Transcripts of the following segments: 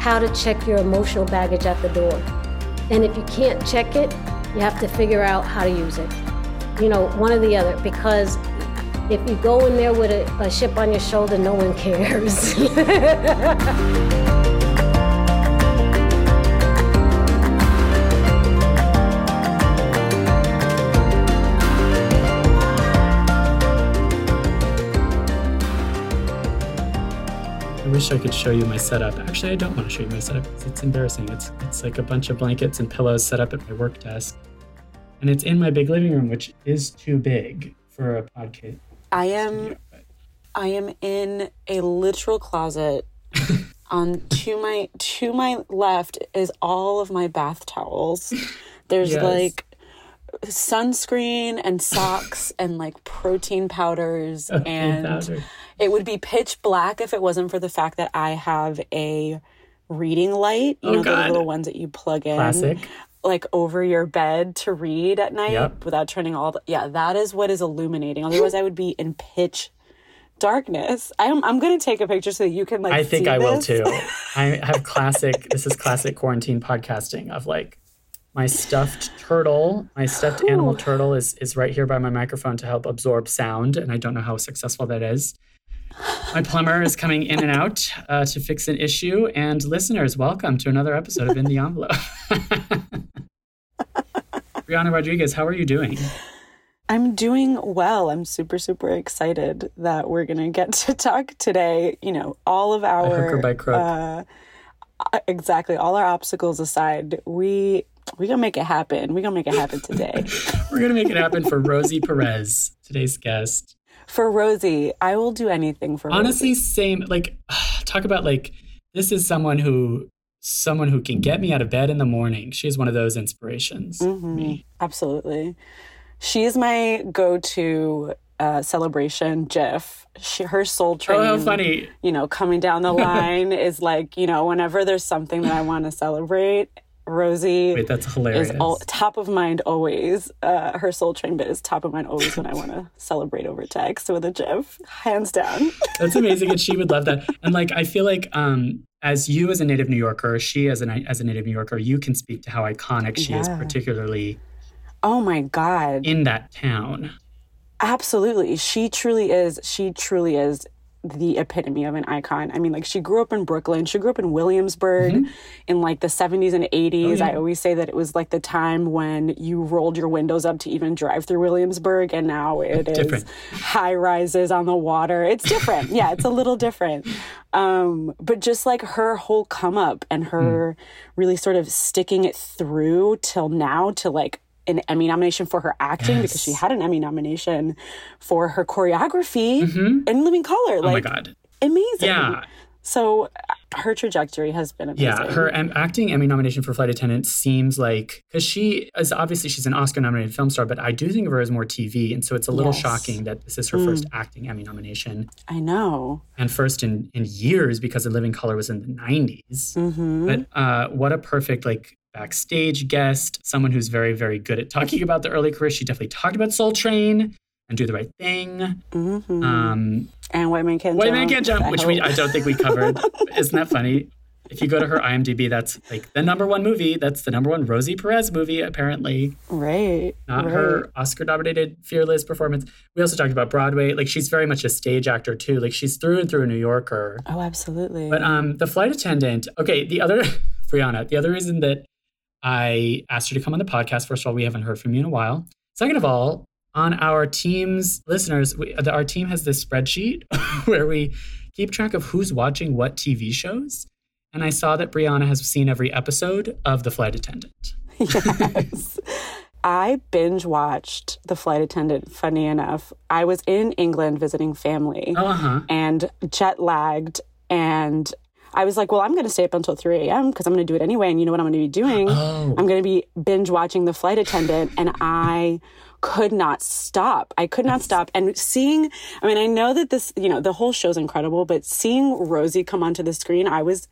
how to check your emotional baggage at the door. And if you can't check it, you have to figure out how to use it. You know, one or the other, because if you go in there with a, a chip on your shoulder, no one cares. wish I could show you my setup. Actually, I don't want to show you my setup because it's embarrassing. It's it's like a bunch of blankets and pillows set up at my work desk. And it's in my big living room, which is too big for a podcast. I am I am in a literal closet. On to my to my left is all of my bath towels. There's yes. like sunscreen and socks and like protein powders and powder. It would be pitch black if it wasn't for the fact that I have a reading light, you oh, know, God. the little ones that you plug in. Classic. Like over your bed to read at night yep. without turning all the. Yeah, that is what is illuminating. Otherwise, I would be in pitch darkness. I'm I'm gonna take a picture so that you can like. I think I this. will too. I have classic. this is classic quarantine podcasting of like my stuffed turtle. My stuffed Ooh. animal turtle is is right here by my microphone to help absorb sound, and I don't know how successful that is. My plumber is coming in and out uh, to fix an issue. And listeners, welcome to another episode of In the Envelope. Brianna Rodriguez, how are you doing? I'm doing well. I'm super, super excited that we're going to get to talk today. You know, all of our. By hook or by crook. Uh, exactly. All our obstacles aside, we we're gonna make it happen. We're gonna make it happen today. We're gonna make it happen for Rosie Perez, today's guest for Rosie, I will do anything for Rosie. Honestly, Rosie. same. Like, talk about like, this is someone who someone who can get me out of bed in the morning. She's one of those inspirations. Mm-hmm. Me. Absolutely. She is my go-to uh, celebration GIF. She, her soul train. Oh, how funny! You know, coming down the line is like you know whenever there's something that I want to celebrate, Rosie Wait, that's hilarious. is all, top of mind always. Uh, her Soul Train bit is top of mind always when I want to celebrate over text with a GIF, hands down. that's amazing, and she would love that. And like, I feel like um, as you as a native New Yorker, she as an as a native New Yorker, you can speak to how iconic she yeah. is, particularly. Oh my God! In that town. Absolutely, she truly is. She truly is the epitome of an icon. I mean, like she grew up in Brooklyn. She grew up in Williamsburg mm-hmm. in like the 70s and 80s. Oh, yeah. I always say that it was like the time when you rolled your windows up to even drive through Williamsburg, and now it is different. high rises on the water. It's different. yeah, it's a little different. Um, but just like her whole come up and her mm. really sort of sticking it through till now to like an Emmy nomination for her acting yes. because she had an Emmy nomination for her choreography mm-hmm. in Living Color. Oh like, my god, amazing! Yeah. So her trajectory has been amazing. Yeah, her um, acting Emmy nomination for Flight Attendant seems like because she is obviously she's an Oscar nominated film star, but I do think of her as more TV, and so it's a little yes. shocking that this is her mm. first acting Emmy nomination. I know, and first in in years because The Living Color was in the 90s. Mm-hmm. But uh, what a perfect like backstage guest, someone who's very, very good at talking about the early career. She definitely talked about Soul Train and Do the Right Thing. Mm-hmm. Um, and White Man Can't White Jump. Man Can't Jump, I which hope. we I don't think we covered. Isn't that funny? If you go to her IMDb, that's like the number one movie. That's the number one Rosie Perez movie, apparently. Right. Not right. her Oscar nominated Fearless performance. We also talked about Broadway. Like she's very much a stage actor too. Like she's through and through a New Yorker. Oh, absolutely. But um the flight attendant, okay, the other Brianna, the other reason that I asked her to come on the podcast. First of all, we haven't heard from you in a while. Second of all, on our team's listeners, we, our team has this spreadsheet where we keep track of who's watching what TV shows. And I saw that Brianna has seen every episode of The Flight Attendant. Yes. I binge watched The Flight Attendant, funny enough. I was in England visiting family uh-huh. and jet lagged. And I was like, well, I'm going to stay up until 3 a.m. because I'm going to do it anyway. And you know what I'm going to be doing? Oh. I'm going to be binge watching The Flight Attendant. And I could not stop. I could not stop. And seeing, I mean, I know that this, you know, the whole show's incredible, but seeing Rosie come onto the screen, I was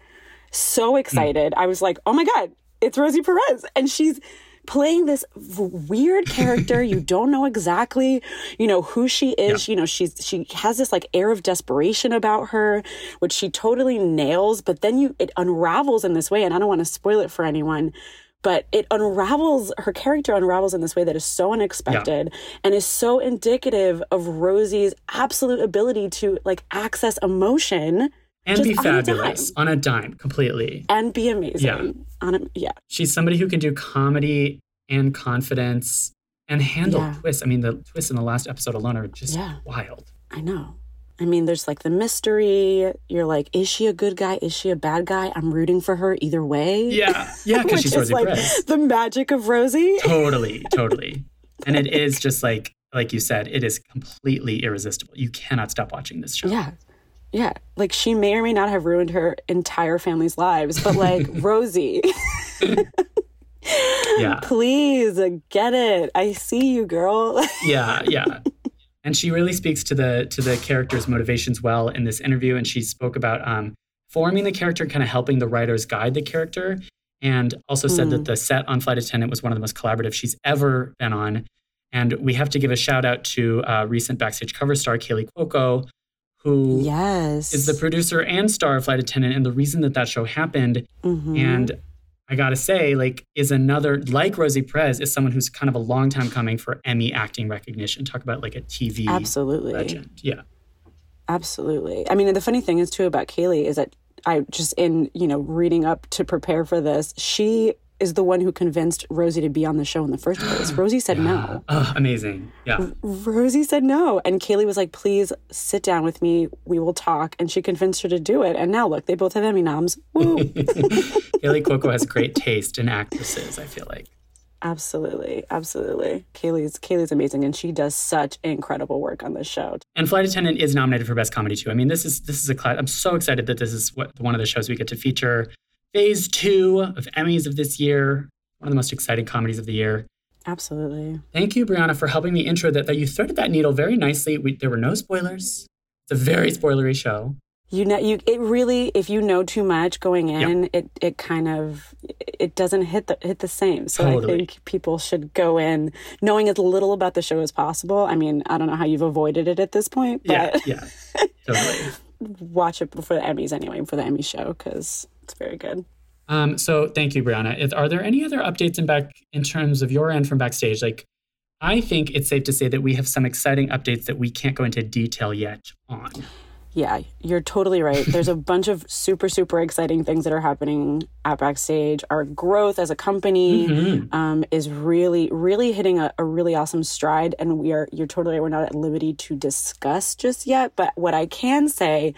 so hmm. excited. I was like, oh my God, it's Rosie Perez. And she's, playing this weird character. You don't know exactly you know who she is. You know she's she has this like air of desperation about her which she totally nails but then you it unravels in this way and i don't want to spoil it for anyone but it unravels her character unravels in this way that is so unexpected and is so indicative of rosie's absolute ability to like access emotion and be on a fabulous on a dime completely. and be amazing Yeah. on a, yeah She's somebody who can do comedy and confidence and handle Yeah. twists. I mean, the twists in the last episode alone are just Yeah. wild. I know. I mean, there's like the mystery. You're like, is she a good guy? Is she a bad guy? I'm rooting for her either way. Yeah, yeah, because she's Rosie like Perez. the magic of Rosie. Totally, totally. And it is just like, like you said, it is completely irresistible. You cannot stop watching this show. Yeah. Yeah. Like she may or may not have ruined her entire family's lives, but like Rosie, Yeah, please get it. I see you, girl. yeah, yeah. And she really speaks to the to the character's motivations well in this interview. And she spoke about um, forming the character, kind of helping the writers guide the character, and also said that the set on Flight Attendant was one of the most collaborative she's ever been on. And we have to give a shout out to uh, recent backstage cover star Kaley Cuoco, who yes. is the producer and star of Flight Attendant, and the reason that that show happened. Mhm. And I gotta say, like, is another like Rosie Perez is someone who's kind of a long time coming for Emmy acting recognition. Talk about like a TV Absolutely. legend. Yeah. Absolutely. I mean, the funny thing is too about Kaley is that I just in, you know, reading up to prepare for this, she is the one who convinced Rosie to be on the show in the first place. Rosie said no. Oh, amazing. Yeah. Rosie said no. And Kaley was like, please sit down with me. We will talk. And she convinced her to do it. And now look, they both have Emmy noms. Woo. Kaley Cuoco has great taste in actresses, I feel like. absolutely. Absolutely. Kaley's Kaley's amazing. And she does such incredible work on this show. And Flight Attendant is nominated for Best Comedy too. I mean, this is this is a class. I'm so excited that this is what one of the shows we get to feature. Phase two of Emmys of this year, one of the most exciting comedies of the year. Absolutely. Thank you, Brianna, for helping me intro that. That you threaded that needle very nicely. We, there were no spoilers. It's a very spoilery show. You know, you it really if you know too much going in, it it kind of it doesn't hit the hit the same. So Totally. I think people should go in knowing as little about the show as possible. I mean, I don't know how you've avoided it at this point, but Yeah, yeah, totally. watch it before the Emmys anyway, for the Emmy show because it's very good. Um, so thank you, Brianna. Is, are there any other updates in back in terms of your end from backstage? Like, I think it's safe to say that we have some exciting updates that we can't go into detail yet on. Yeah, you're totally right. There's a bunch of super, super exciting things that are happening at Backstage. Our growth as a company Mhm. um, is really, really hitting a, a really awesome stride. And we are, you're totally right, we're not at liberty to discuss just yet. But what I can say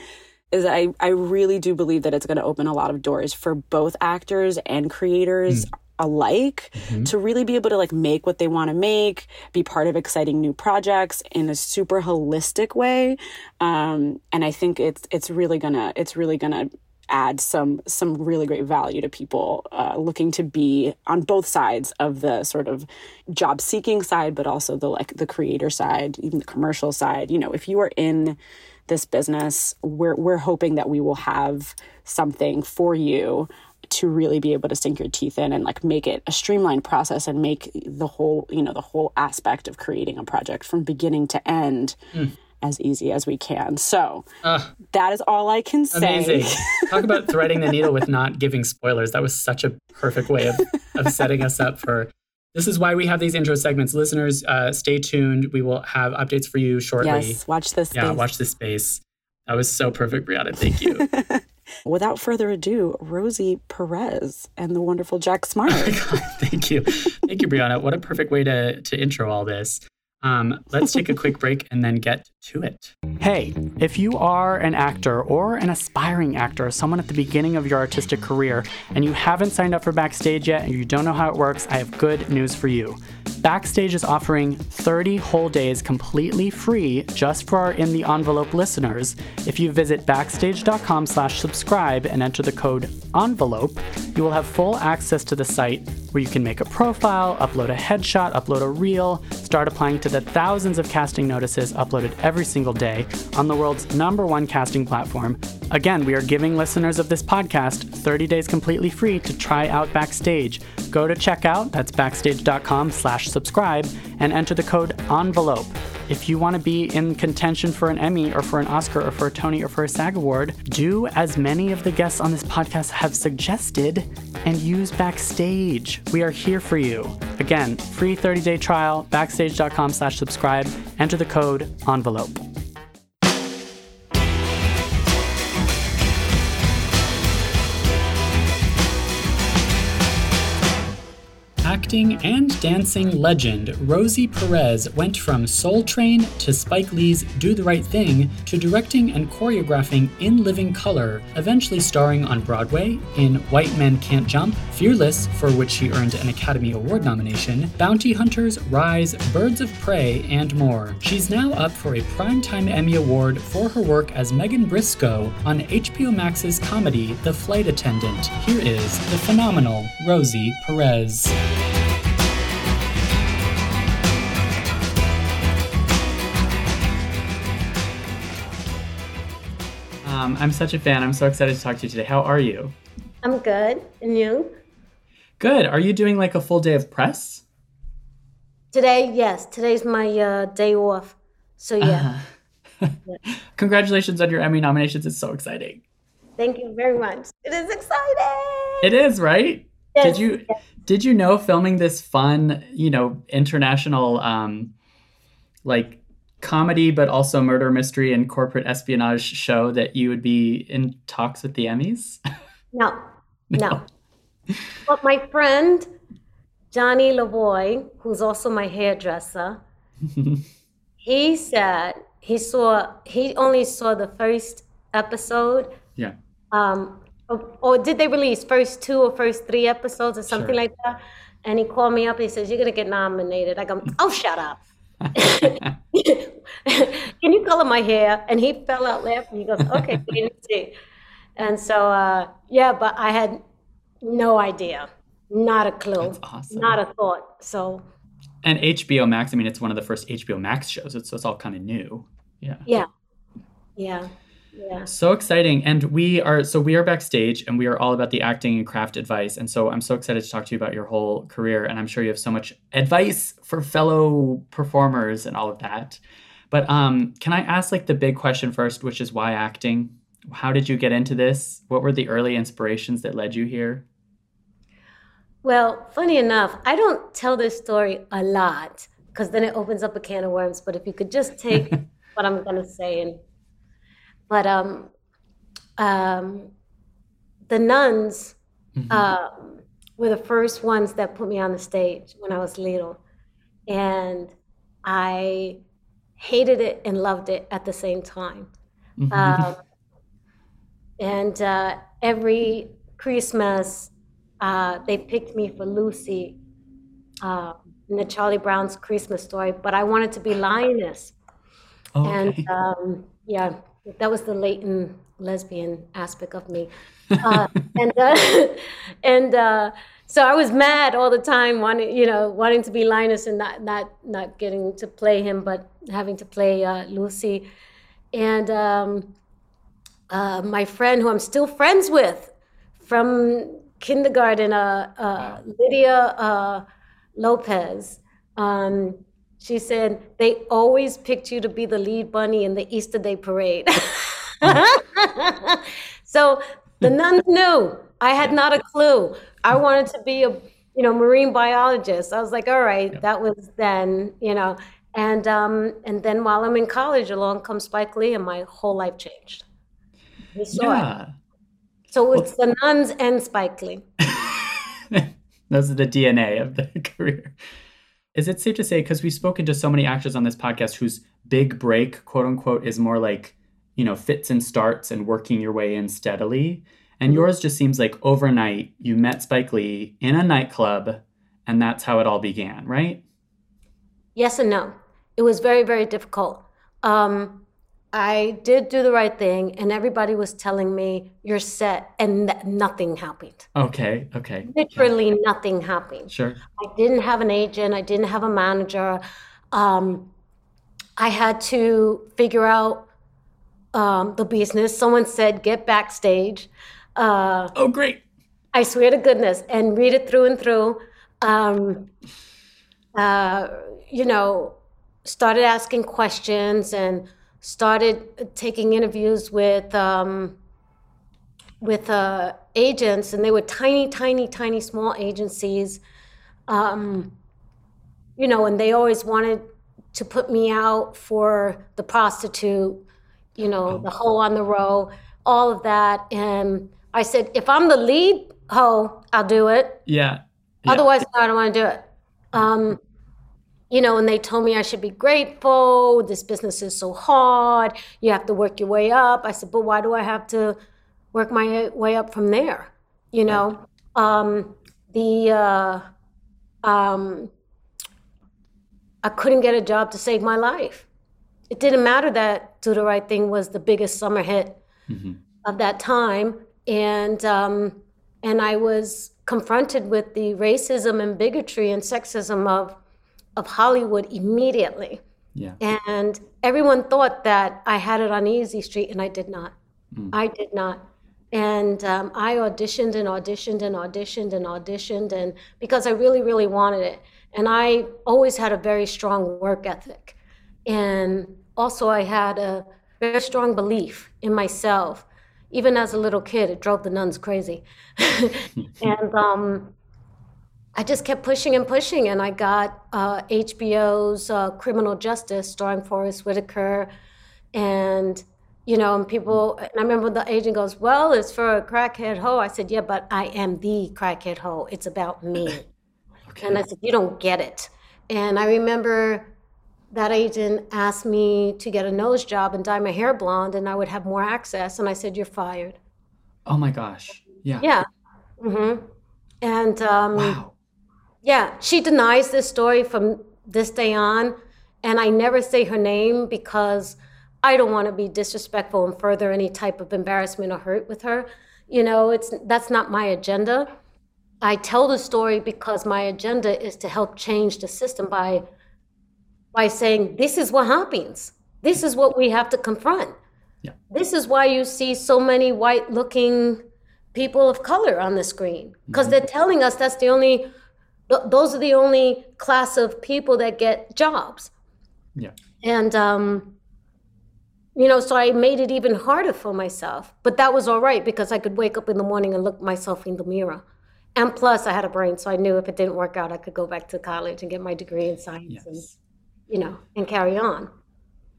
is I, I really do believe that it's going to open a lot of doors for both actors and creators alike to really be able to like make what they want to make be part of exciting new projects in a super holistic way. Um, and i think it's it's really gonna it's really gonna add some some really great value to people uh, looking to be on both sides of the sort of job seeking side but also the like the creator side even the commercial side. You know if you are in this business we're we're hoping that we will have something for you to really be able to sink your teeth in and like make it a streamlined process and make the whole you know the whole aspect of creating a project from beginning to end as easy as we can so Ah, that is all i can say amazing. Talk about threading the needle with not giving spoilers. That was such a perfect way of, of setting us up for. This is why we have these intro segments. Listeners, uh, stay tuned. We will have updates for you shortly. yes watch this space. yeah, watch this space. That was so perfect, Brianna. Thank you. without further ado rosie perez and the wonderful jack smart Thank you. Thank you, Brianna. What a perfect way to, to intro all this. Um, let's take a quick break and then get to it. Hey, if you are an actor or an aspiring actor, someone at the beginning of your artistic career, and you haven't signed up for Backstage yet and you don't know how it works, I have good news for you. Backstage is offering 30 whole days completely free just for our In the Envelope listeners. If you visit backstage.com slash subscribe and enter the code ENVELOPE, you will have full access to the site where you can make a profile, upload a headshot, upload a reel, start applying to the thousands of casting notices uploaded every single day on the world's number one casting platform. Again, we are giving listeners of this podcast 30 days completely free to try out Backstage. Go to checkout, that's backstage.com slash subscribe, and enter the code ENVELOPE. If you want to be in contention for an Emmy or for an Oscar or for a Tony or for a SAG award, do as many of the guests on this podcast have suggested and use Backstage. We are here for you. Again, free 30-day trial, backstage.com slash subscribe. Enter the code ENVELOPE. Acting and dancing legend Rosie Perez went from Soul Train to Spike Lee's Do the Right Thing to directing and choreographing In Living Color, eventually starring on Broadway in White Men Can't Jump, Fearless, for which she earned an Academy Award nomination, Bounty Hunters, Rise, Birds of Prey, and more. She's now up for a Primetime Emmy Award for her work as Megan Briscoe on HBO Max's comedy The Flight Attendant. Here is the phenomenal Rosie Perez. Um, I'm such a fan. I'm so excited to talk to you today. How are you? I'm good. And you? Good. Are you doing like a full day of press? Today, yes. Today's my uh, day off. So, yeah. Uh, Congratulations on your Emmy nominations. It's so exciting. Thank you very much. It is exciting. It is, right? Yes, Did you yes. did you know filming this fun, you know, international um like comedy but also murder mystery and corporate espionage show that you would be in talks with the Emmys? No, no. but my friend, Johnny Lavoy, who's also my hairdresser, he said he saw, he only saw the first episode. yeah. Um, or, or did they release first two or first three episodes or something Sure. like that? And he called me up. And he says, "You're gonna get nominated." I go, "Oh, shut up." Can you color my hair? And he fell out laughing. He goes, "Okay, wait and see." And so, uh, yeah, but I had no idea, not a clue, awesome. not a thought. So, And HBO Max, I mean, it's one of the first HBO Max shows, so it's all kind of new. Yeah. yeah, yeah, yeah. So exciting. And we are so we are backstage and we are all about the acting and craft advice. And so I'm so excited to talk to you about your whole career. And I'm sure you have so much advice for fellow performers and all of that. But um, can I ask like the big question first, which is why acting? How did you get into this? What were the early inspirations that led you here? Well, funny enough, I don't tell this story a lot because then it opens up a can of worms. But if you could just take what I'm going to say and, but um, um, the nuns um, were the first ones that put me on the stage when I was little, and I hated it and loved it at the same time. Um, and uh, every Christmas, uh, they picked me for Lucy uh, in the Charlie Brown's Christmas story, but I wanted to be Linus. Oh, And um, yeah, that was the latent lesbian aspect of me. Uh, and uh, and uh, so I was mad all the time, wanting you know wanting to be Linus and not not not getting to play him, but having to play uh, Lucy. And um, uh, my friend, who I'm still friends with from kindergarten, uh, uh, Lydia uh, Lopez. Um, she said they always picked you to be the lead bunny in the Easter Day parade. so the nuns knew. I had not a clue. I wanted to be a you know marine biologist. I was like, all right, that was then, you know. And um, and then while I'm in college, along comes Spike Lee, and my whole life changed. We saw it. yeah. So it's the nuns and Spike Lee. Those are the DNA of the career. Is it safe to say, because we've spoken to so many actors on this podcast whose big break, quote unquote, is more like, you know, fits and starts and working your way in steadily. And yours just seems like overnight you met Spike Lee in a nightclub and that's how it all began, right? Yes and no. It was very, very difficult. Um, I did do the right thing, and everybody was telling me, You're set, and th- nothing happened. Okay, okay. Literally nothing happened. Sure. I didn't have an agent, I didn't have a manager. Um, I had to figure out um, the business. Someone said, Get backstage. Uh, oh, great. I swear to goodness, and read it through and through. Um, uh, you know, started asking questions and started taking interviews with um, with uh, agents, and they were tiny, tiny, tiny, small agencies. Um, you know, and they always wanted to put me out for the prostitute, you know, the hoe on the row, all of that. And I said, if I'm the lead hoe, I'll do it. Yeah. yeah. Otherwise, no, I don't want to do it. Um, you know, and they told me I should be grateful. This business is so hard. You have to work your way up. I said, but why do I have to work my way up from there? You know, um, the uh, um, I couldn't get a job to save my life. It didn't matter that "Do the Right Thing" was the biggest summer hit mm-hmm. of that time, and um, and I was confronted with the racism and bigotry and sexism of of Hollywood immediately. Yeah. And everyone thought that I had it on Easy Street, and I did not. Mm. I did not. And um, I auditioned and auditioned and auditioned and auditioned, and because I really, really wanted it. And I always had a very strong work ethic. And also, I had a very strong belief in myself. Even as a little kid, it drove the nuns crazy. and um, I just kept pushing and pushing, and I got uh, HBO's uh, Criminal Justice, starring Forest Whitaker, and you know, and people. And I remember the agent goes, "Well, it's for a crackhead hoe." I said, "Yeah, but I am the crackhead hoe. It's about me." okay. And I said, "You don't get it." And I remember that agent asked me to get a nose job and dye my hair blonde, and I would have more access. And I said, "You're fired." Oh my gosh! Yeah. Yeah. Mm-hmm. And um, wow yeah, she denies this story from this day on. And I never say her name because I don't want to be disrespectful and further any type of embarrassment or hurt with her. You know, it's that's not my agenda. I tell the story because my agenda is to help change the system by by saying this is what happens. This is what we have to confront. Yeah. This is why you see so many white looking people of color on the screen because mm-hmm. they're telling us that's the only those are the only class of people that get jobs. Yeah. And um, you know, so I made it even harder for myself. But that was all right because I could wake up in the morning and look myself in the mirror. And plus, I had a brain, so I knew if it didn't work out, I could go back to college and get my degree in science, yes. and you know, and carry on.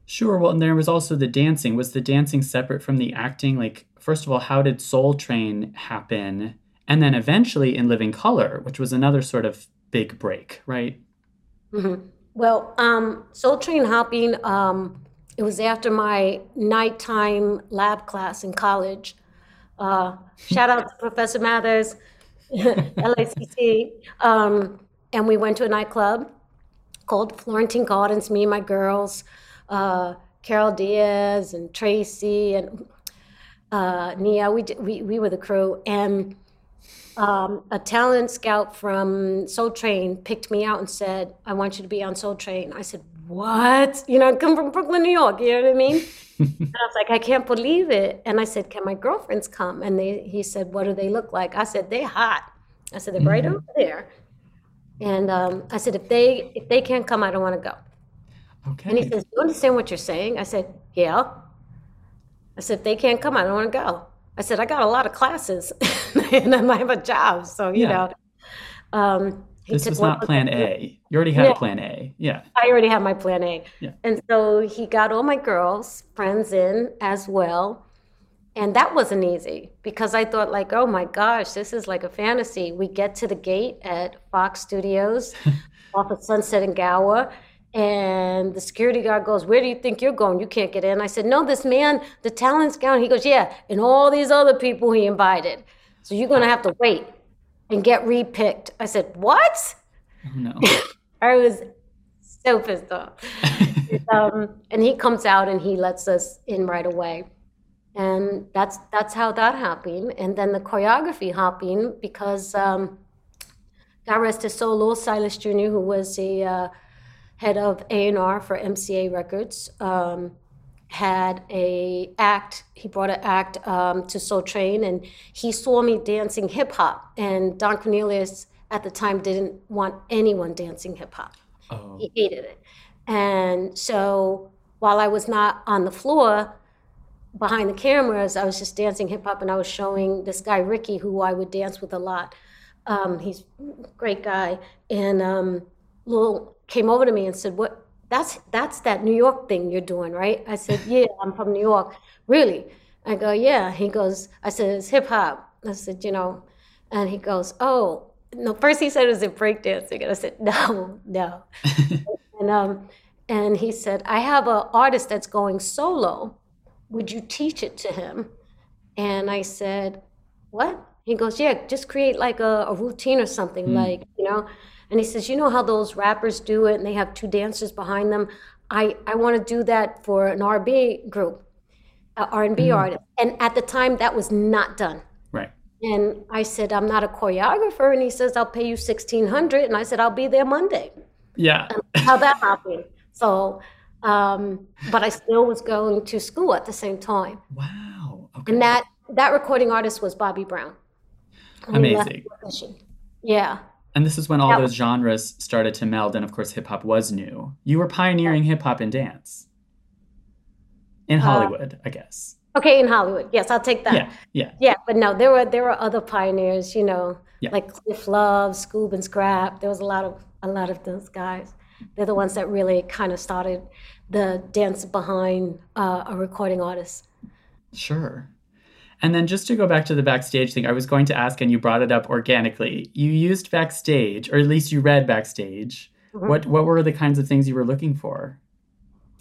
Sure. Well, and there was also the dancing. Was the dancing separate from the acting? Like, first of all, how did Soul Train happen? And then eventually in Living Color, which was another sort of big break, right? Mm-hmm. Well, um, Soul Train hopping, um, it was after my nighttime lab class in college. Uh, shout out to Professor Mathers, LACC. Um, and we went to a nightclub called Florentine Gardens, me and my girls, uh, Carol Diaz and Tracy and uh, Nia. We, we, we were the crew. And um, a talent scout from Soul Train picked me out and said, I want you to be on Soul Train. I said, What? You know, I come from Brooklyn, New York, you know what I mean? and I was like, I can't believe it. And I said, Can my girlfriends come? And they, he said, What do they look like? I said, They're hot. I said, They're mm-hmm. right over there. And um, I said, if they if they can't come, I don't want to go. Okay. And he says, You understand what you're saying? I said, Yeah. I said, if they can't come, I don't want to go. I said, I got a lot of classes and I have a job. So, you yeah. know. Um, this was not plan A. You already had yeah. a plan A. Yeah. I already had my plan A. Yeah. And so he got all my girls, friends in as well. And that wasn't easy because I thought like, oh my gosh, this is like a fantasy. We get to the gate at Fox Studios off of Sunset and Gower, and the security guard goes, Where do you think you're going? You can't get in. I said, No, this man, the talent's gone. He goes, Yeah, and all these other people he invited. So you're gonna have to wait and get repicked. I said, What? Oh, no. I was so pissed off. um, and he comes out and he lets us in right away. And that's that's how that happened. And then the choreography happened because um, God rest his soul, Silas Jr., who was the uh, head of A&R for MCA Records, um, had a act. He brought an act um, to Soul Train, and he saw me dancing hip hop. And Don Cornelius at the time didn't want anyone dancing hip hop. Oh. He hated it. And so while I was not on the floor behind the cameras, I was just dancing hip hop and I was showing this guy, Ricky, who I would dance with a lot. Um, he's a great guy. And um, Lil came over to me and said, What? That's that's that New York thing you're doing, right? I said, Yeah, I'm from New York. Really? I go, Yeah. He goes, I said, It's hip hop. I said, You know, and he goes, Oh, no. First he said it was in breakdancing, and I said, No, no. and um, and he said, I have an artist that's going solo. Would you teach it to him? And I said, What? He goes, Yeah, just create like a, a routine or something, like, you know. And he says, You know how those rappers do it and they have two dancers behind them? I, I want to do that for an R&B group, an R&B artist. And at the time, that was not done. Right. And I said, I'm not a choreographer. And he says, I'll pay you 1600 And I said, I'll be there Monday. Yeah. How that happened. So, um, but I still was going to school at the same time. Wow. Okay. And that, that recording artist was Bobby Brown. Amazing. Yeah. And this is when all That those genres started to meld, and of course, hip hop was new. You were pioneering hip hop and dance in Uh, Hollywood, I guess. Okay, in Hollywood. Yes, I'll take that. Yeah, yeah. Yeah, but no, there were there were other pioneers, you know, Yeah. like Cliff Love, Scoob and Scrap. There was a lot of a lot of those guys. They're the ones that really kind of started the dance behind uh, a recording artist. Sure. And then just to go back to the backstage thing, I was going to ask, and you brought it up organically. You used backstage, or at least you read backstage. Mm-hmm. What what were the kinds of things you were looking for?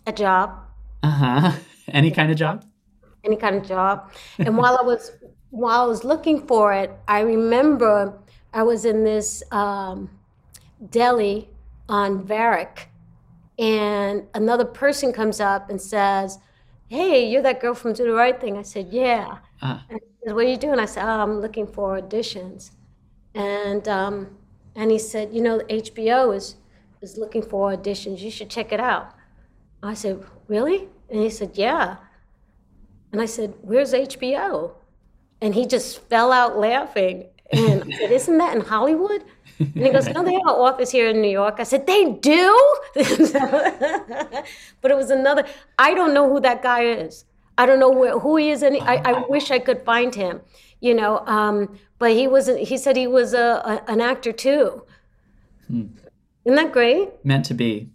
A job, Uh huh. Any kind of job? any kind of job. And while I was while I was looking for it, I remember I was in this um, deli on Varick, and another person comes up and says, "Hey, you're that girl from Do the Right Thing." I said, "Yeah." Ah, And he said, "What are you doing?" I said, oh, "I'm looking for auditions," and um, and he said, "You know, HBO is is looking for auditions. You should check it out." I said, "Really?" And he said, "Yeah." And I said, "Where's HBO?" And he just fell out laughing. And I said, "Isn't that in Hollywood?" And he goes, "No, they have an office here in New York." I said, "They do?" but it was another. I don't know who that guy is. I don't know where, who he is. Any, I, I wish I could find him. You know, um, but he was. He said he was a, a an actor too. Isn't that great? meant to be.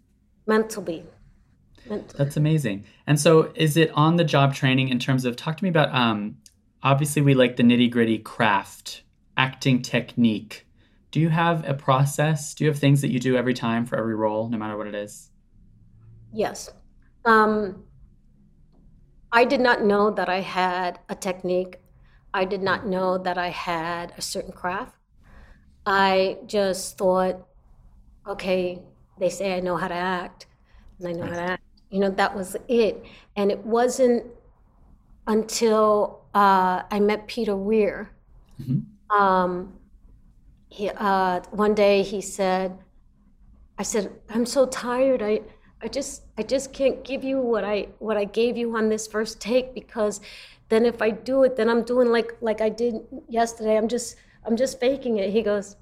Meant to be. Meant to- That's amazing. And so, is it on the job training in terms of talk to me about? Um, obviously, we like the nitty gritty craft, acting technique. Do you have a process? Do you have things that you do every time for every role, no matter what it is? Yes. Um, I did not know that I had a technique. I did not know that I had a certain craft. I just thought, okay, they say I know how to act, and I know how to act. You know, that was it. And it wasn't until uh, I met Peter Weir. Um, he, uh, one day he said, I said, I'm so tired. I, I just, I just can't give you what I, what I gave you on this first take because then if I do it, then I'm doing like, like I did yesterday. I'm just, I'm just faking it. He goes,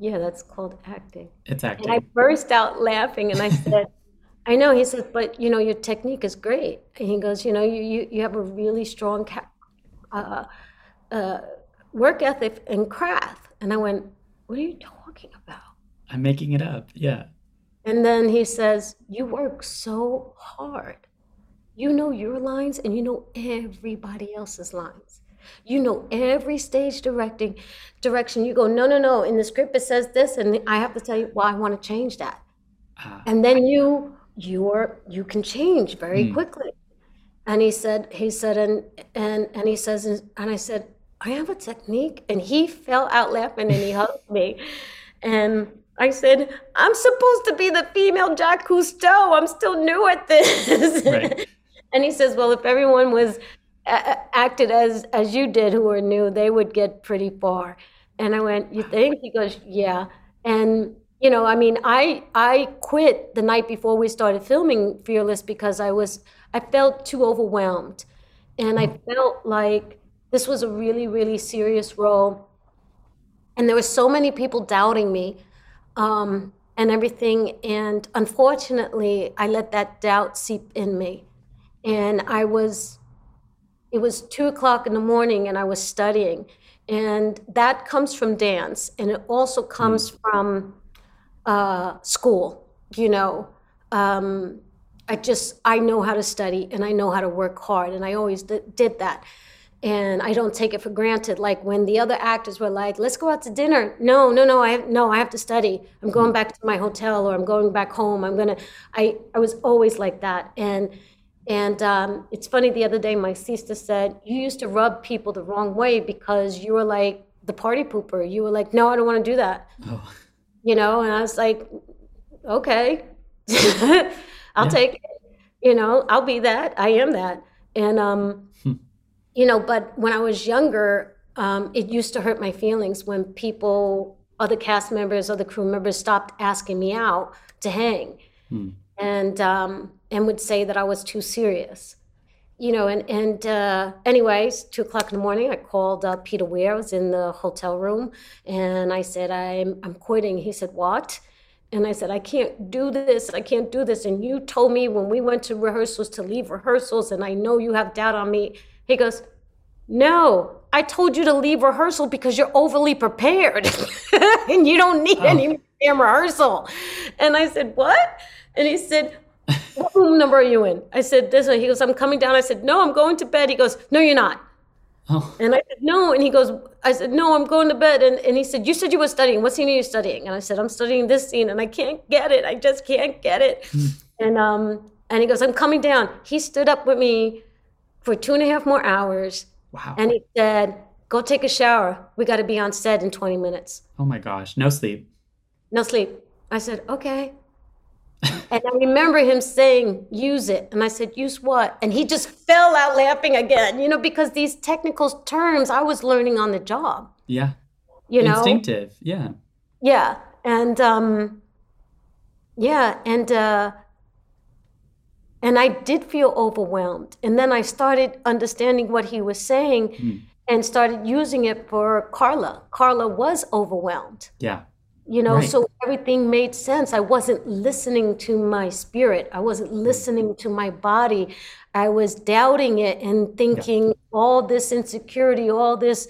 yeah, that's called acting. It's And acting. I burst out laughing and I said, I know. He said, but you know, your technique is great. And he goes, you know, you, you, you have a really strong uh, uh, work ethic and craft. And I went, what are you talking about? I'm making it up. Yeah. And then he says, You work so hard. you know your lines and you know everybody else's lines. You know every stage directing direction. You go, no, no, no. In the script it says this, and I have to tell you, well, I want to change that. Uh, and then you you're you can change very mm. quickly. And he said, he said, and and and he says, and I said, I have a technique. And he fell out laughing and he hugged me. And I said, I'm supposed to be the female Jacques Cousteau. I'm still new at this. Right. and he says, Well, if everyone was uh, acted as as you did who were new, they would get pretty far. And I went, You think? He goes, Yeah. And you know, I mean, I I quit the night before we started filming Fearless because I was I felt too overwhelmed. And I felt like this was a really, really serious role. And there were so many people doubting me um, and everything. And unfortunately, I let that doubt seep in me. And I was, it was two o'clock in the morning and I was studying. And that comes from dance. And it also comes mm. from uh, school, you know. Um, I just, I know how to study and I know how to work hard. And I always did that and I don't take it for granted. Like when the other actors were like, "Let's go out to dinner." No, no, no. I have, no. I have to study. I'm going back to my hotel, or I'm going back home. I'm gonna. I I was always like that, and and um, it's funny. The other day, my sister said, "You used to rub people the wrong way because you were like the party pooper. You were like, no, I don't want to do that." Oh. You know, and I was like, "Okay, I'll yeah. take it. You know, I'll be that. I am that." And um, you know, but when I was younger, um, it used to hurt my feelings when people, other cast members, other crew members stopped asking me out to hang, hmm. and um, and would say that I was too serious. You know, and and uh, anyways, two o'clock in the morning, I called uh, Peter Weir. I was in the hotel room, and I said, "I'm I'm quitting." He said, "What?" And I said, I can't do this. I can't do this. And you told me when we went to rehearsals to leave rehearsals, and I know you have doubt on me. He goes, No, I told you to leave rehearsal because you're overly prepared and you don't need oh. any damn rehearsal. And I said, What? And he said, What room number are you in? I said, This one. He goes, I'm coming down. I said, No, I'm going to bed. He goes, No, you're not. Oh. And I said, No. And he goes, I said, No, I'm going to bed. And, and he said, You said you were studying. What scene are you studying? And I said, I'm studying this scene and I can't get it. I just can't get it. Hmm. and um and he goes, I'm coming down. He stood up with me for two and a half more hours. Wow. And he said, Go take a shower. We got to be on set in 20 minutes. Oh my gosh. No sleep. No sleep. I said, Okay. and I remember him saying, Use it. And I said, Use what? And he just fell out laughing again, you know, because these technical terms I was learning on the job. Yeah. You know, instinctive. Yeah. Yeah. And, um, yeah. And, uh, and I did feel overwhelmed. And then I started understanding what he was saying mm. and started using it for Carla. Carla was overwhelmed. Yeah. You know, right. so everything made sense. I wasn't listening to my spirit, I wasn't hmm. listening to my body. I was doubting it and thinking yeah. all this insecurity, all this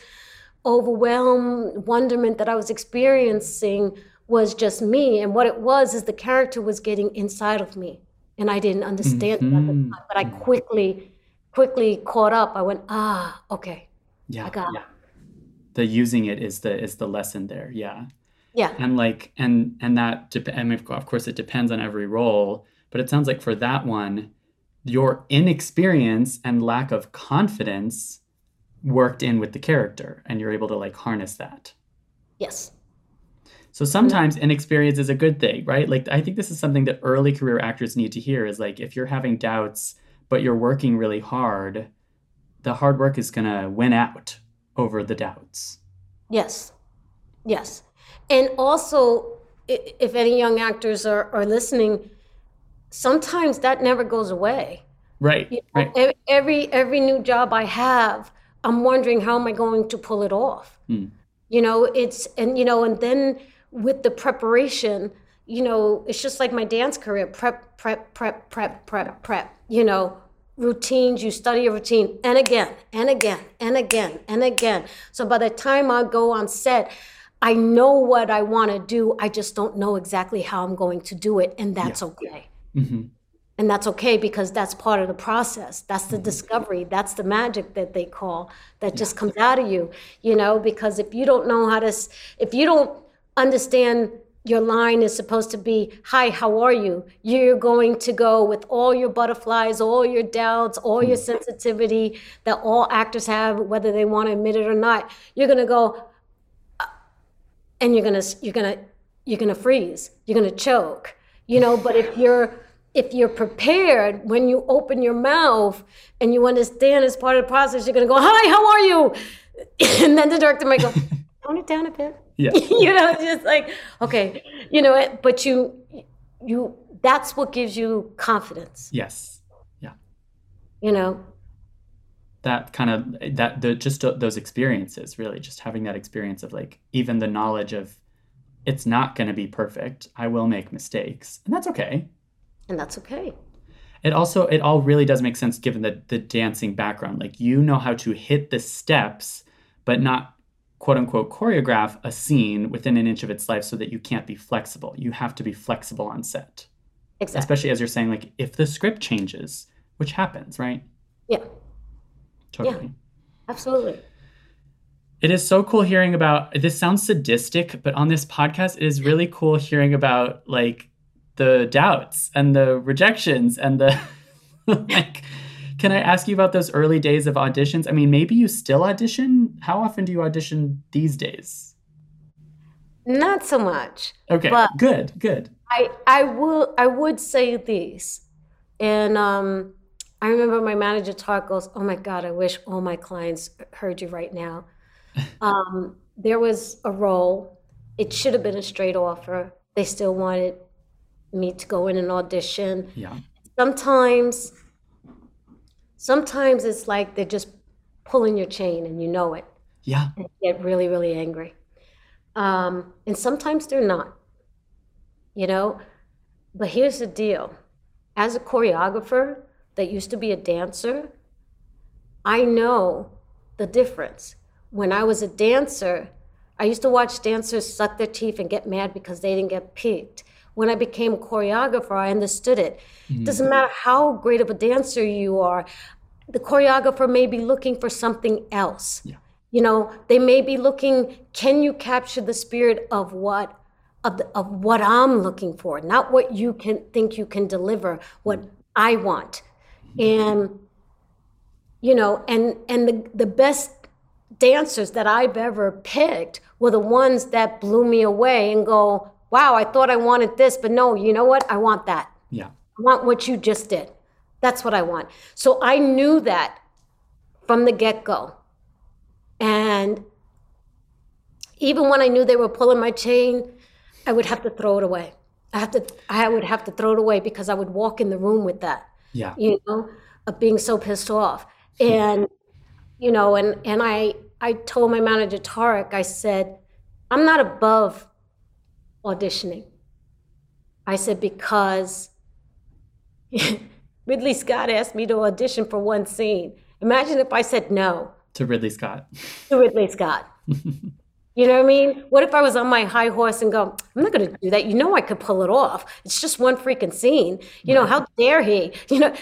overwhelm, wonderment that I was experiencing was just me. And what it was is the character was getting inside of me and I didn't understand mm-hmm. it at the time. But I quickly, quickly caught up. I went, ah, okay, yeah, I got yeah. It. The using it is the is the lesson there. Yeah. Yeah. And like and and that dep- I mean, of course it depends on every role, but it sounds like for that one, your inexperience and lack of confidence worked in with the character, and you're able to like harness that. Yes. So sometimes inexperience is a good thing, right? Like I think this is something that early career actors need to hear is like if you're having doubts but you're working really hard, the hard work is going to win out over the doubts. Yes. Yes. And also if any young actors are, are listening, sometimes that never goes away. Right. You know, right. Every every new job I have, I'm wondering how am I going to pull it off. Hmm. You know, it's and you know, and then with the preparation, you know, it's just like my dance career prep, prep, prep, prep, prep, prep, you know, routines, you study a routine and again, and again, and again, and again. So by the time I go on set, I know what I want to do. I just don't know exactly how I'm going to do it. And that's yeah. okay. Mm-hmm. And that's okay because that's part of the process. That's the discovery. That's the magic that they call that just comes out of you, you know, because if you don't know how to, if you don't understand your line is supposed to be, Hi, how are you? You're going to go with all your butterflies, all your doubts, all your sensitivity that all actors have, whether they want to admit it or not. You're going to go, uh, and you're going to, you're going to, you're going to freeze. You're going to choke, you know, but if you're, if you're prepared when you open your mouth and you understand as part of the process, you're going to go, Hi, how are you? And then the director might go, Tone it down a bit Yeah. you know, just like, okay, you know, it- but you, you, that's what gives you confidence, yes. Yeah. you know? That kind of that the just those experiences really just having that experience of like even the knowledge of it's not going to be perfect. I will make mistakes. And that's okay. And that's okay. It also it all really does make sense given the the dancing background. Like you know how to hit the steps, but not quote unquote choreograph a scene within an inch of its life so that you can't be flexible. You have to be flexible on set. Exactly. Especially as you're saying, like if the script changes, which happens, right? Yeah, Totally. absolutely. It is so cool hearing about this sounds sadistic, but on this podcast, it is really cool hearing about like the doubts and the rejections and the like. Can I ask you about those early days of auditions? I mean, maybe you still audition. How often do you audition these days? Not so much. Okay, But- good, good. I, I will, I would say this. And um, I remember my manager talk goes, oh my God, I wish all my clients heard you right now. Um, there was a role. It should have been a straight offer. They still wanted me to go in and audition. Yeah, sometimes sometimes it's like they're just pulling your chain and you know it. Yeah, and you get really really angry. Um, and sometimes they're not you know? But here's the deal. As a choreographer that used to be a dancer i know the difference. When i was a dancer i used to watch dancers suck their teeth and get mad because they didn't get picked. When i became a choreographer i understood it. It doesn't matter how great of a dancer you are the choreographer may be looking for something else. Yeah. you know they may be looking can you capture the spirit of what of, the, of what i'm looking for not what you can think you can deliver what i want. And you know and and the, the best dancers that i've ever picked were the ones that blew me away and go wow i thought i wanted this but no you know what? I want that. Yeah, I want what you just did. That's what I want. So I knew that from the get go. And even when I knew they were pulling my chain, I would have to throw it away. I have to I would have to throw it away because I would walk in the room with that, yeah, you know, of being so pissed off. And you know, and and I I told my manager Tarek, I said, I'm not above auditioning. I said because Ridley Scott asked me to audition for one scene. Imagine if I said no to Ridley Scott. to Ridley Scott. you know what I mean? What if I was on my high horse and go, I'm not going to do that. You know I could pull it off. It's just one freaking scene. You know, how dare he? You know,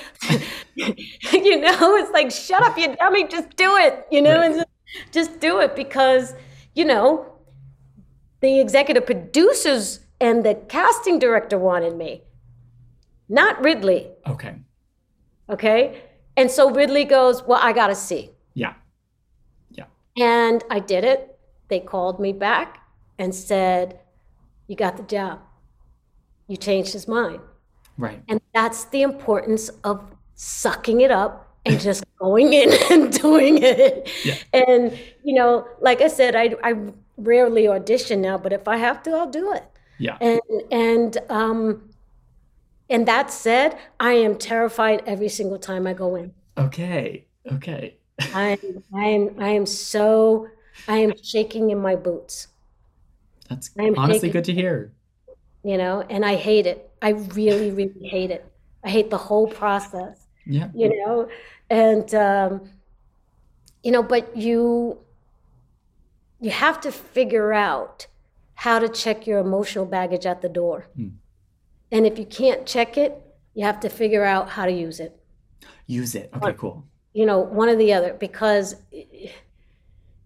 you know, it's like, shut up, you dummy, just do it. You know, Right. and just, just do it because, you know, the executive producers and the casting director wanted me, not Ridley. Okay, Okay. And so Ridley goes, Well, I got to see. yeah, yeah, And I did it. They called me back and said, You got the job. You changed his mind. right. And that's the importance of sucking it up and just going in and doing it. Yeah. And, you know, like I said, I, I rarely audition now, but if I have to, I'll do it. Yeah, And, and, um, and that said, I am terrified every single time I go in. okay, okay. I I am I am so I am shaking in my boots, That's honestly shaking. good to hear. you know, and I hate it. I really, really hate it. I hate the whole process, Yeah, you know, and um, you know, but you you have to figure out how to check your emotional baggage at the door. Hmm. And if you can't check it, you have to figure out how to use it. Use it. Okay, cool. You know, one or the other, because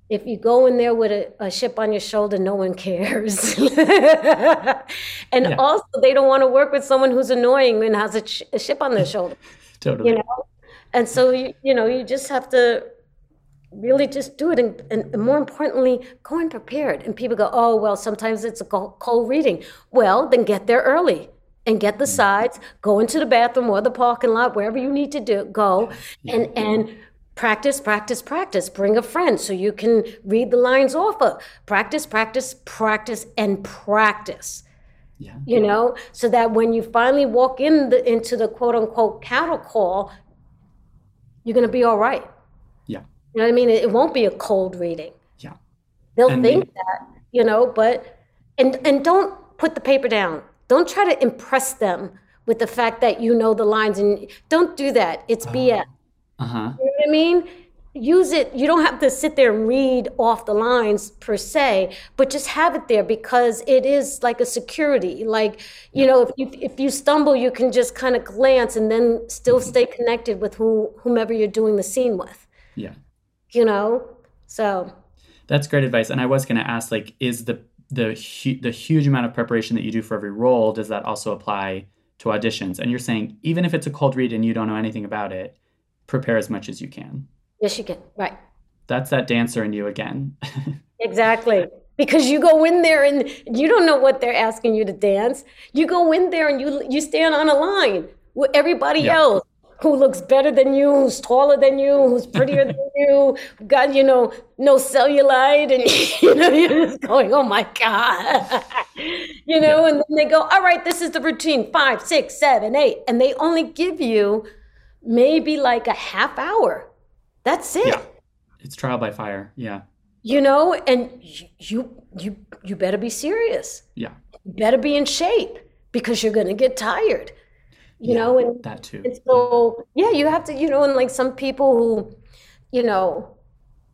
if you go in there with a, a chip on your shoulder, no one cares. and Yeah. also, they don't want to work with someone who's annoying and has a, ch- a chip on their shoulder. Totally. you know and so you, you know you just have to really just do it and, and more importantly go in prepared and people go oh well sometimes it's a co- cold reading well then get there early and get the mm. sides go into the bathroom or the parking lot wherever you need to do go and and practice practice practice bring a friend so you can read the lines off of practice practice practice and practice Yeah. you know, so that when you finally walk in the, into the quote unquote cattle call, you're going to be all right. Yeah. You know what I mean? It, won't be a cold reading. Yeah. They'll And think the- that, you know, but, and, and don't put the paper down. Don't try to impress them with the fact that you know the lines and don't do that. It's BS. Uh huh. You know what I mean? Use it. You don't have to sit there and read off the lines per se, but just have it there because it is like a security. Like, you know, if you if you stumble, you can just kind of glance and then still stay connected with who whomever you're doing the scene with. Yeah. You know? So That's great advice. And I was going to ask, like, is the the hu- the huge amount of preparation that you do for every role does that also apply to auditions? And you're saying even if it's a cold read and you don't know anything about it, prepare as much as you can. yes you can. Right. That's that dancer in you again. Exactly. Because you go in there and you don't know what they're asking you to dance. You go in there and you you stand on a line with everybody Yeah. else who looks better than you, who's taller than you, who's prettier than you, got you know no cellulite, and you know you're just going, oh my god, you know. And then they go, all right, this is the routine, five, six, seven, eight, and they only give you maybe like a half hour. That's it Yeah. it's trial by fire. Yeah. you know and you you you better be serious Yeah. you better be in shape because you're going to get tired you Yeah, know and, that too. and so yeah you have to you know and like some people who you know